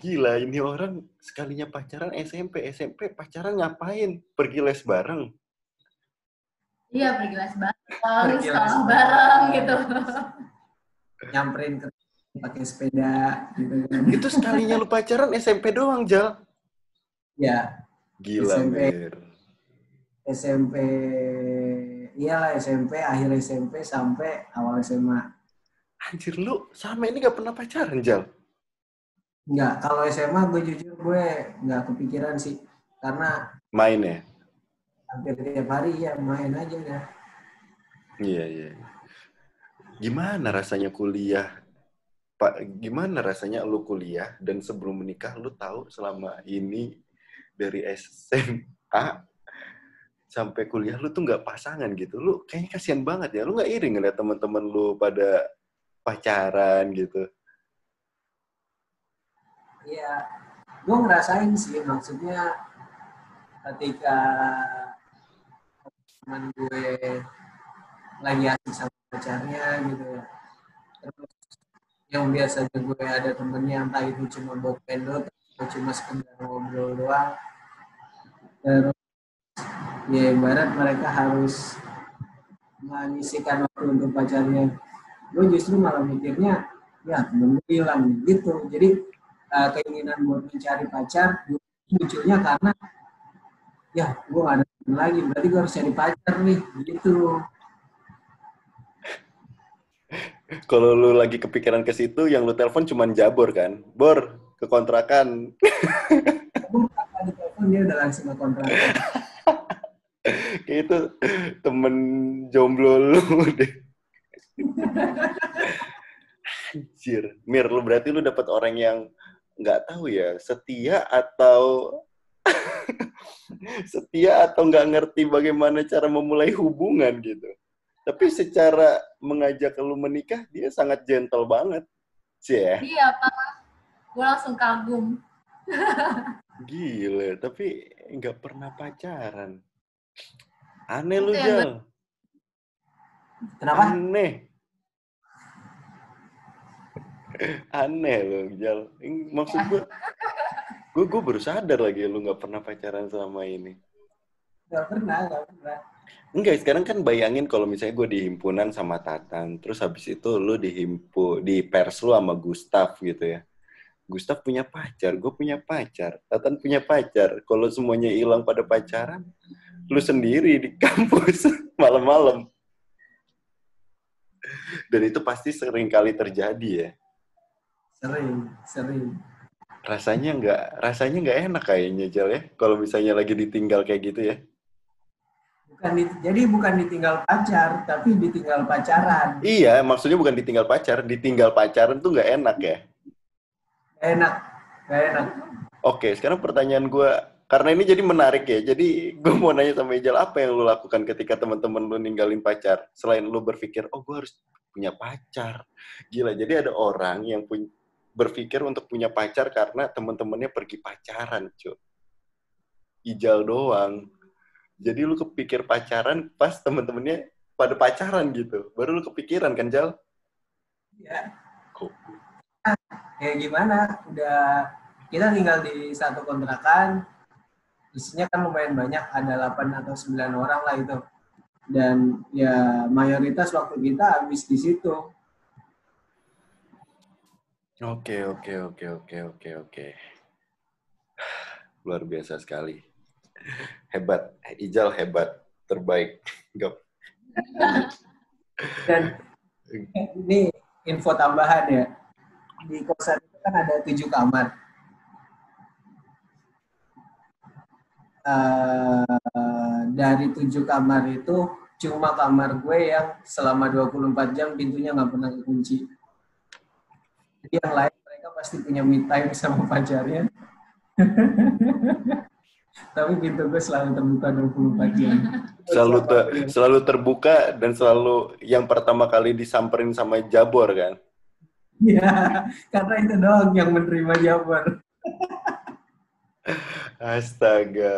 Gila, ini orang sekalinya pacaran SMP. SMP pacaran ngapain? Pergi les bareng. Iya, pergi les bareng, Pergi les sekolah bareng gitu. Nyamperin ke pakai sepeda gitu kan. Itu sekalinya lu pacaran SMP doang, Jal. Ya, Gila, SMP. Mir. SMP iyalah SMP akhir SMP sampai awal SMA. Anjir, lu sama ini gak pernah pacaran, Jal? Enggak, kalau SMA gue jujur gue nggak kepikiran sih karena Main ya? hampir tiap hari ya main aja udah. Iya, iya. Gimana rasanya kuliah? Pak, gimana rasanya lu kuliah dan sebelum menikah lu tahu selama ini dari SMA sampai kuliah lu tuh nggak pasangan gitu. Lu kayaknya kasihan banget ya. Lu nggak iri ngeliat teman-teman lu pada pacaran gitu. Iya, gue ngerasain sih maksudnya ketika teman gue lagi asik sama pacarnya gitu ya. Terus yang biasanya gue ada temennya entah itu cuma buat pendot atau cuma sekedar ngobrol doang. Terus ya ibarat mereka harus menyisikan waktu untuk pacarnya. Gue justru malah mikirnya ya temen gitu. Jadi uh, keinginan buat mencari pacar munculnya karena ya gue gak ada temen lagi berarti gue harus cari pacar nih gitu Kalau lu lagi kepikiran ke situ, yang lu telepon cuman Jabor kan? Bor, ke kontrakan. telepon dia udah langsung ke kontrakan <laughs> Kayak itu temen jomblo lu deh. <laughs> Anjir. Mir, lu berarti lu dapet orang yang nggak tahu ya, setia atau <laughs> setia atau nggak ngerti bagaimana cara memulai hubungan gitu. Tapi secara mengajak lu menikah, dia sangat gentle banget. Sih ya. Iya, Pak. Gue langsung kagum. <laughs> Gila, tapi nggak pernah pacaran. Aneh lu, Itu Jal. kenapa Aneh. Aneh lo, Jal. Maksud gue, gue, gue baru sadar lagi lu nggak pernah pacaran selama ini. gak pernah gak pernah Enggak, sekarang kan bayangin kalau misalnya gue di himpunan sama Tatan, terus habis itu lu di himpu, di pers lu sama Gustaf gitu ya. Gustaf punya pacar, gue punya pacar, Tatan punya pacar. Kalau semuanya hilang pada pacaran, lu sendiri di kampus <laughs> malam-malam. Dan itu pasti sering kali terjadi ya. Sering sering Rasanya nggak, rasanya nggak enak kayaknya Jal ya. Kalau misalnya lagi ditinggal kayak gitu ya. bukan di- jadi bukan ditinggal pacar tapi ditinggal pacaran Iya, maksudnya bukan ditinggal pacar, ditinggal pacaran tuh nggak enak ya. gak enak gak enak Oke, sekarang pertanyaan gue, karena ini jadi menarik ya. Jadi gue mau nanya sama Ijal, apa yang lu lakukan ketika teman-teman lu ninggalin pacar? Selain lu berpikir, oh gue harus punya pacar. Gila, jadi ada orang yang pun berpikir untuk punya pacar karena teman-temannya pergi pacaran, cuy. Ijal doang. Jadi lu kepikir pacaran pas teman-temannya pada pacaran gitu. Baru lu kepikiran kan, Jal? ya ya gimana udah kita tinggal di satu kontrakan isinya kan lumayan banyak ada 8 atau 9 orang lah itu dan ya mayoritas waktu kita habis di situ Oke, oke, oke, oke, oke, oke. <sighs> Luar biasa sekali. Hebat. Ijal hebat. Terbaik. Gap. <laughs> dan ini info tambahan ya di kosan itu kan ada tujuh kamar Eh, dari tujuh kamar itu cuma kamar gue yang selama 24 jam pintunya nggak pernah dikunci. Jadi yang lain mereka pasti punya me time sama pacarnya. <laughs> Tapi pintu gue selalu terbuka 24 jam. Selalu ter- selalu terbuka dan selalu yang pertama kali disamperin sama Jabor kan. Iya, karena itu doang yang menerima jawaban. Astaga,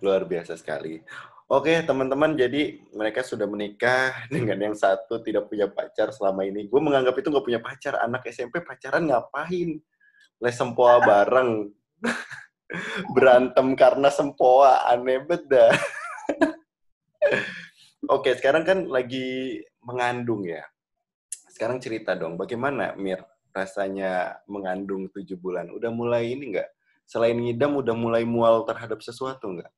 luar biasa sekali. Oke, teman-teman, jadi mereka sudah menikah <laughs> dengan yang satu tidak punya pacar selama ini. Gue menganggap itu nggak punya pacar. Anak SMP pacaran ngapain? Les sempoa <laughs> bareng. <laughs> Berantem karena sempoa. Aneh beda. Oke, sekarang kan lagi mengandung ya. Sekarang cerita dong, bagaimana Mir rasanya mengandung tujuh bulan? Udah mulai ini nggak? Selain ngidam, udah mulai mual terhadap sesuatu nggak?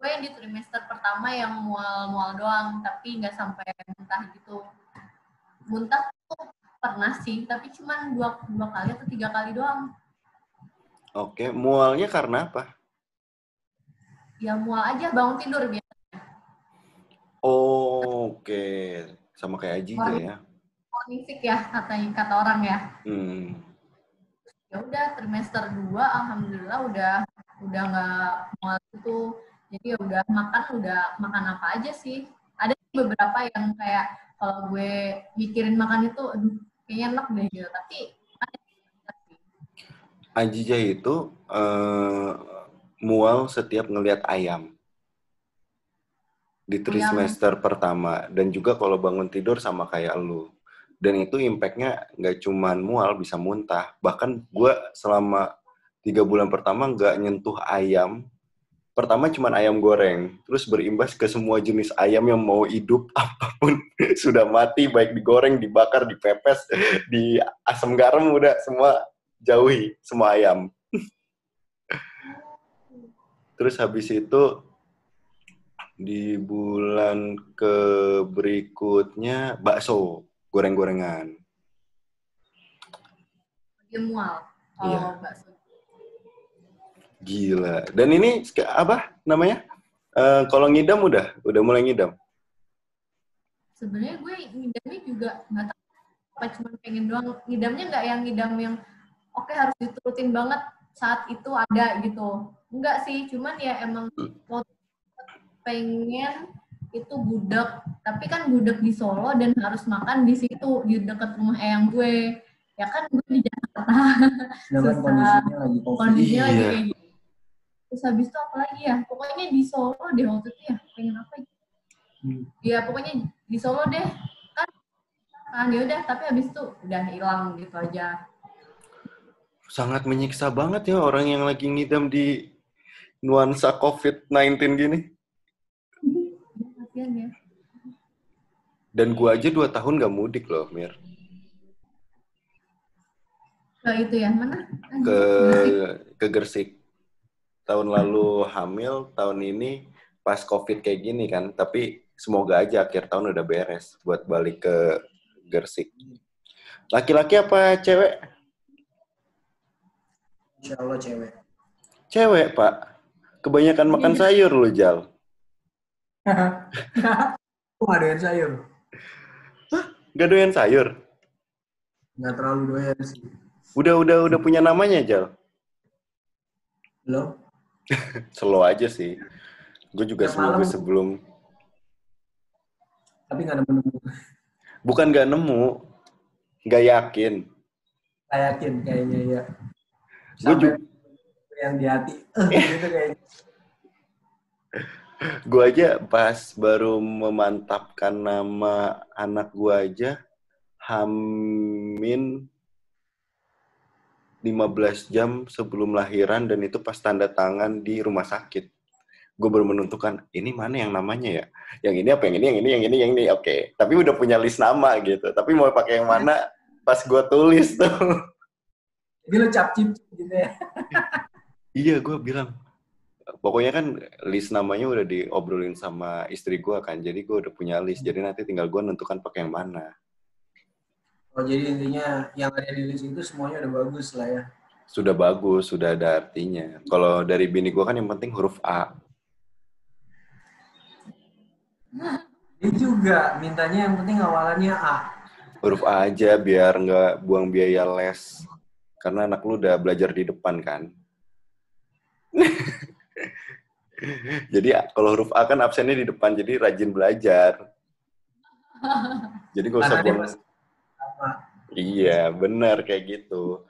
Gue yang di trimester pertama yang mual-mual doang tapi nggak sampai muntah gitu muntah tuh pernah sih tapi cuma dua dua kali atau tiga kali doang Oke, mualnya karena apa? ya mual aja bangun tidur biasa Oh, oke. Sama kayak Aji juga ya. morning sick ya katanya kata orang ya Hmm. ya udah trimester 2 alhamdulillah udah udah nggak mual itu jadi ya udah makan udah makan apa aja sih ada beberapa yang kayak kalau gue mikirin makan itu aduh kayaknya enak deh gitu tapi. Ajija itu eh, mual setiap ngelihat ayam. Di tri Ayam. semester pertama. Dan juga kalau bangun tidur sama kayak lu. Dan itu impactnya nggak cuman mual, bisa muntah. Bahkan gue selama tiga bulan pertama nggak nyentuh ayam. Pertama cuman ayam goreng. Terus berimbas ke semua jenis ayam yang mau hidup <laughs> apa pun. Sudah mati, baik digoreng, dibakar, dipepes, di asam garam udah semua jauhi semua ayam. <laughs> Terus habis itu di bulan ke berikutnya bakso goreng-gorengan. dia mual kalau Iya. bakso Gila. Dan ini apa namanya? Eh, kalau ngidam udah, udah mulai ngidam. sebenarnya gue ngidamnya juga nggak tahu apa cuma pengen doang ngidamnya nggak yang ngidam yang oke harus diturutin banget saat itu ada gitu enggak sih cuman ya emang waktu pengen itu gudeg tapi kan gudeg di Solo dan harus makan di situ di dekat rumah eyang gue ya kan gue di Jakarta Sedangkan <laughs> Susah. kondisinya lagi covid. kondisinya lagi Iya. kayak gitu terus habis itu apa lagi ya pokoknya di Solo deh waktu itu ya pengen apa ya Hmm. ya pokoknya di Solo deh kan kan ya udah tapi habis itu udah hilang gitu aja Sangat menyiksa banget ya orang yang lagi ngidam di nuansa COVID-19 gini. Ya, kasihan ya Dan gua aja dua tahun gak mudik loh, Mir. ke itu ya mana Ke ke Gersik. Tahun lalu hamil, tahun ini pas COVID kayak gini kan. Tapi semoga aja akhir tahun udah beres buat balik ke Gersik. Laki-laki apa cewek? Insya Allah cewek. Cewek, Pak. Kebanyakan makan sayur lu, Jal. <laughs> Aku nggak doyan sayur. Gak doyan sayur. Nggak terlalu doyan sih. Udah udah udah punya namanya, Jal. Belum? <laughs> Slow aja sih. Gue juga seminggu malam. sebelum. Tapi nggak nemu-nemu. Bukan gak nemu, gak yakin. Saya yakin kayaknya ya. Gue juga, yang di hati. <laughs> Gitu kayaknya. <laughs> gue aja pas baru memantapkan nama anak gue aja Hamin 15 jam sebelum lahiran dan itu pas tanda tangan di rumah sakit. Gue baru menentukan ini mana yang namanya ya. Yang ini apa yang ini, yang ini, yang ini, yang ini. Oke, tapi udah punya list nama gitu. Tapi mau pakai yang mana pas gue tulis tuh. Jadi lo cap cip gitu ya. iya, gue bilang pokoknya kan list namanya udah diobrolin sama istri gue kan. Jadi gue udah punya list. Jadi nanti tinggal gue nentukan pakai yang mana. Oh jadi intinya yang ada di list itu semuanya udah bagus lah ya. Sudah bagus, sudah ada artinya. Kalau dari bini gue kan yang penting huruf A. Dia juga mintanya yang penting awalannya A. Huruf A aja biar nggak buang biaya les. Karena anak lu udah belajar di depan kan. <laughs> jadi kalau huruf A kan absennya di depan, jadi rajin belajar. Jadi gak usah buang. Iya, benar kayak gitu.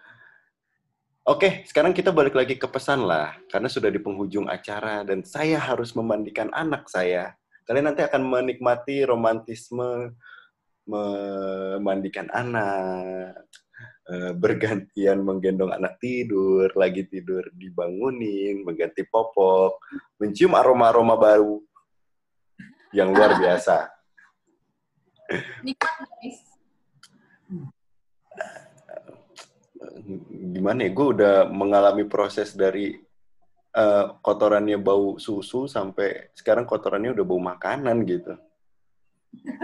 Oke, sekarang kita balik lagi ke pesan lah, karena sudah di penghujung acara dan saya harus memandikan anak saya. Kalian nanti akan menikmati romantisme memandikan anak, eh, bergantian menggendong anak tidur, lagi tidur dibangunin, mengganti popok, mencium aroma-aroma baru yang luar biasa. Nikmat guys. Gimana ya gue udah mengalami proses dari eh, kotorannya bau susu sampai sekarang kotorannya udah bau makanan gitu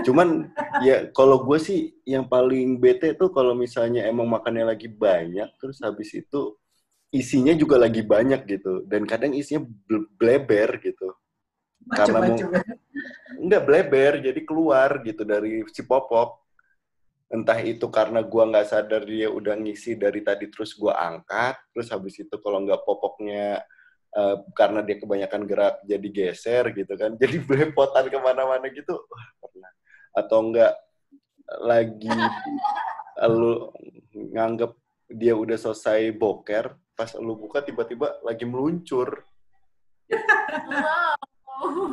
cuman ya kalau gue sih yang paling bete tuh kalau misalnya emang makannya lagi banyak terus habis itu isinya juga lagi banyak gitu dan kadang isinya ble- bleber gitu Karena mau-. Enggak bleber, jadi keluar gitu dari si popok. Entah itu karena gua nggak sadar dia udah ngisi dari tadi terus gua angkat, terus habis itu kalau nggak popoknya eh, karena dia kebanyakan gerak jadi geser gitu kan, <laughs> jadi belepotan ke mana-mana gitu, Wah, pernah. Atau enggak lagi lu nganggep dia udah selesai boker, pas lu buka tiba-tiba lagi meluncur. <laughs> Wow.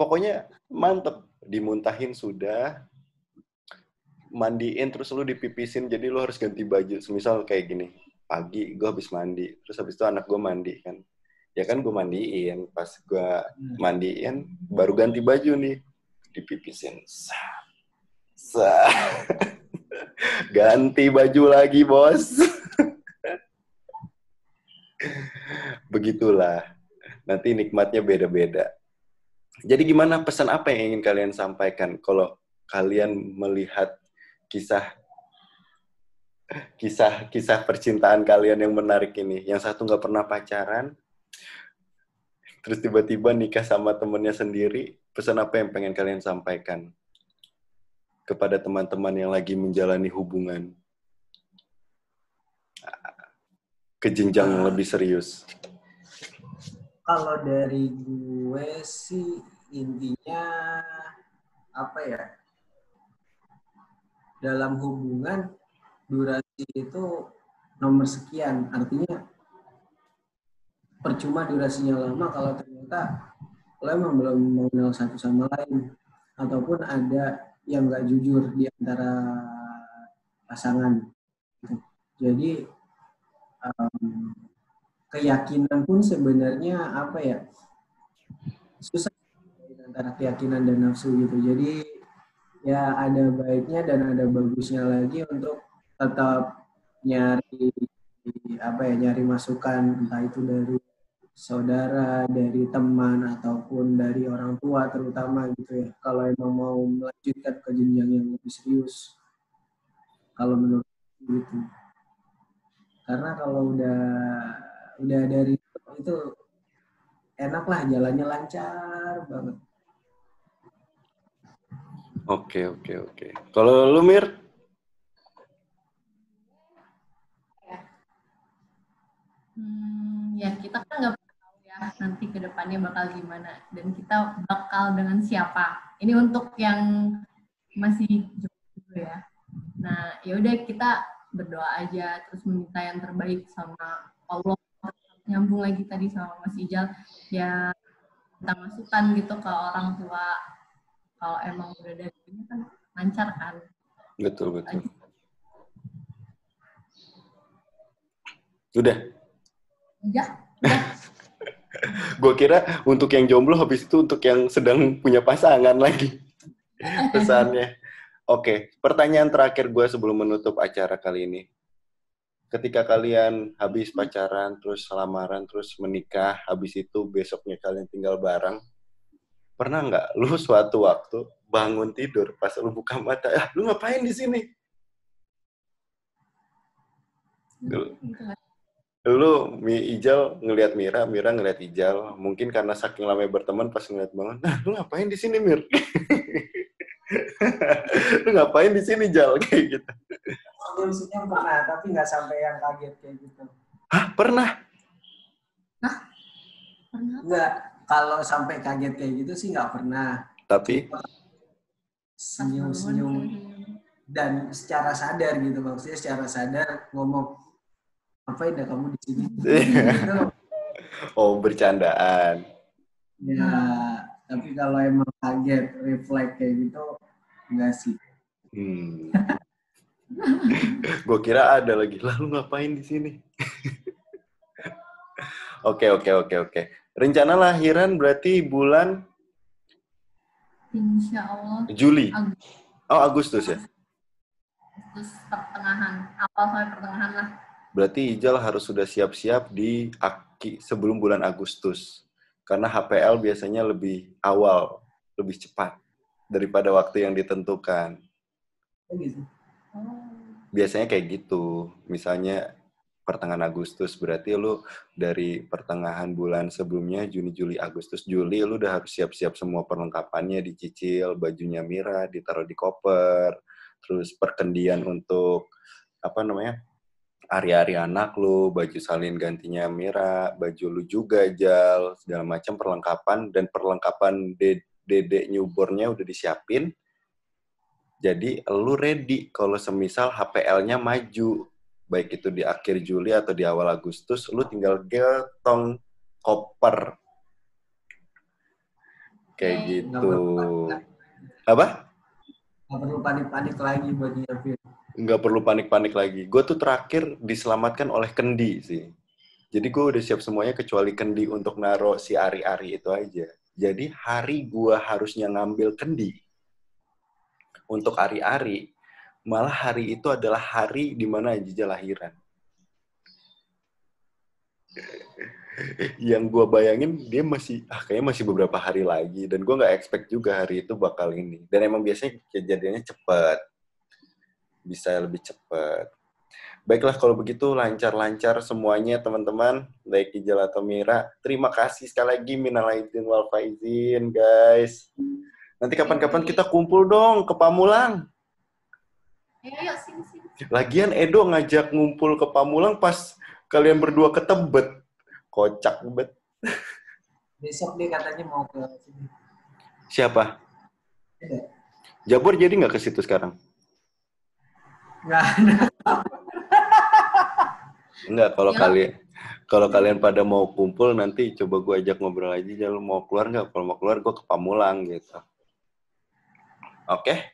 pokoknya mantep dimuntahin sudah mandiin terus lu dipipisin jadi lu harus ganti baju. Semisal kayak gini pagi gue habis mandi terus habis itu anak gue mandi kan. Ya kan gue mandiin pas gue mandiin baru ganti baju nih dipipisin Sah. Sah. <laughs> ganti baju lagi bos. <laughs> Begitulah. Nanti nikmatnya beda-beda. Jadi gimana? Pesan apa yang ingin kalian sampaikan? Kalau kalian melihat kisah kisah kisah percintaan kalian yang menarik ini? Yang satu nggak pernah pacaran, terus tiba-tiba nikah sama temennya sendiri. Pesan apa yang pengen kalian sampaikan kepada teman-teman yang lagi menjalani hubungan ke jenjang yang lebih serius? Kalau dari gue sih intinya apa ya? Dalam hubungan durasi itu nomor sekian. Artinya percuma durasinya lama kalau ternyata lo emang belum mengenal satu sama lain ataupun ada yang nggak jujur di antara pasangan. Jadi em, keyakinan pun sebenarnya apa ya susah antara keyakinan dan nafsu gitu jadi ya ada baiknya dan ada bagusnya lagi untuk tetap nyari apa ya nyari masukan entah itu dari saudara dari teman ataupun dari orang tua terutama gitu ya. Kalau emang mau melanjutkan ke jenjang yang lebih serius kalau menurut gitu. Karena kalau udah udah dari itu, enak lah jalannya lancar banget Oke oke oke. Kalau lu Mir? Hmm, ya kita kan nggak tahu ya nanti ke depannya bakal gimana dan kita bakal dengan siapa. Ini untuk yang masih jomblo ya. Nah, ya udah kita berdoa aja terus meminta yang terbaik sama Allah. Nyambung lagi tadi sama Mas Ijal ya kita masukan gitu ke orang tua kalau emang udah dari ini kan lancar kan. Betul, betul. Udah. Udah, <laughs> udah. Gue kira untuk yang jomblo habis itu untuk yang sedang punya pasangan lagi. <laughs> Pesannya. Oke, pertanyaan terakhir gue sebelum menutup acara kali ini. Ketika kalian habis pacaran, terus lamaran, terus menikah, habis itu besoknya kalian tinggal bareng, pernah nggak lu <laughs> suatu waktu bangun tidur pas lu buka mata, ah lu ngapain di sini? Dulu. Lu Mi Ijal ngelihat Mira, Mira ngelihat Ijal. Mungkin karena saking lama berteman pas ngeliat bangun, nah lu ngapain di sini Mir? <laughs> lu ngapain di sini Jal <laughs> kayak gitu. Kondisinya pernah, tapi nggak sampai yang kaget kayak gitu. Hah, pernah? Pernah apa? Kalau sampai kaget kayak gitu sih nggak pernah. Tapi Senyum-senyum dan secara sadar gitu maksudnya secara sadar ngomong apa ya kamu di sini gitu. <laughs> oh bercandaan. ya tapi kalau emang kaget refleks kayak gitu enggak sih Hmm. <laughs> Gue kira ada lagi. Lalu ngapain di sini? <laughs> Oke oke oke oke. Rencana lahiran berarti bulan Insya Allah Juli. Agustus Oh Agustus ya. pertengahan, awal sampai pertengahan lah. Berarti Ijal harus sudah siap-siap di aki sebelum bulan Agustus. Karena HPL biasanya lebih awal, lebih cepat daripada waktu yang ditentukan. Kayak gitu Oh. Biasanya kayak gitu. Misalnya pertengahan Agustus berarti lu dari pertengahan bulan sebelumnya Juni, Juli, Agustus, Juli lu udah harus siap-siap semua perlengkapannya dicicil, bajunya Mira ditaruh di koper, terus perkendian untuk apa namanya? hari-hari anak lu, baju salin gantinya Mira, baju lu juga Jal, segala macam perlengkapan dan perlengkapan de- dedek newbornnya udah disiapin. Jadi lu ready kalau semisal HPL-nya maju, baik itu di akhir Juli atau di awal Agustus, lu tinggal getong koper. Kayak Oke. gitu. Apa? nggak perlu panik-panik lagi buat nyiapin nggak perlu panik-panik lagi. Gue tuh terakhir diselamatkan oleh kendi sih. Jadi gue udah siap semuanya kecuali kendi untuk naro si ari-ari itu aja. Jadi hari gue harusnya ngambil kendi untuk ari-ari, malah hari itu adalah hari di mana Ajija lahiran. Yang gue bayangin dia masih, ah kayaknya masih beberapa hari lagi. Dan gue nggak expect juga hari itu bakal ini. Dan emang biasanya kejadiannya cepet bisa lebih cepat. Baiklah kalau begitu lancar-lancar semuanya teman-teman, baik Ijal atau Mira. Terima kasih sekali lagi minal aidin wal faizin guys. Nanti kapan-kapan kita kumpul dong ke Pamulang. Ayo, ayo, sini, sini. Lagian Edo ngajak ngumpul ke Pamulang pas kalian berdua ke Tebet. Kocak bet. besok dia katanya mau ke sini Siapa? Jabor jadi nggak ke situ sekarang? nggak ada Enggak, kalau Ya. kalian kalau kalian pada mau kumpul nanti coba gue ajak ngobrol aja jangan mau keluar nggak? Kalau mau keluar gue ke Pamulang gitu. Oke,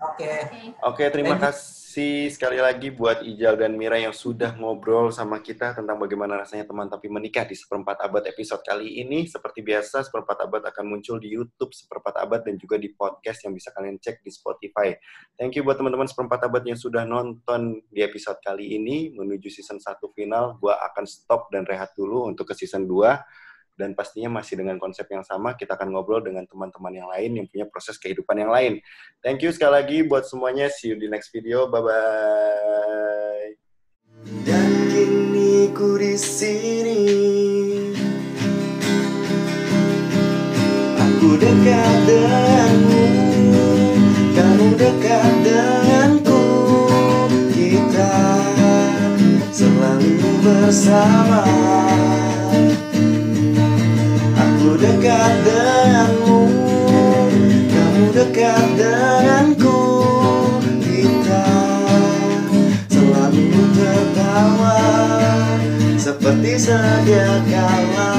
oke Oke. oke terima Thank kasih sekali lagi buat Ijal dan Mira yang sudah ngobrol sama kita tentang bagaimana rasanya teman tapi menikah di seperempat abad episode kali ini. Seperti biasa, seperempat abad akan muncul di YouTube seperempat abad dan juga di podcast yang bisa kalian cek di Spotify. Thank you buat teman-teman seperempat abad yang sudah nonton di episode kali ini. Menuju season 1 final, gue akan stop dan rehat dulu untuk ke season 2. Dan pastinya masih dengan konsep yang sama, kita akan ngobrol dengan teman-teman yang lain yang punya proses kehidupan yang lain. Thank you sekali lagi buat semuanya. See you di next video. Bye-bye. Dan kini ku di sini Aku dekat denganmu Kamu dekat denganku Kita selalu bersama Aku dekat denganmu Kamu dekat denganku Kita selalu tertawa seperti sedia kala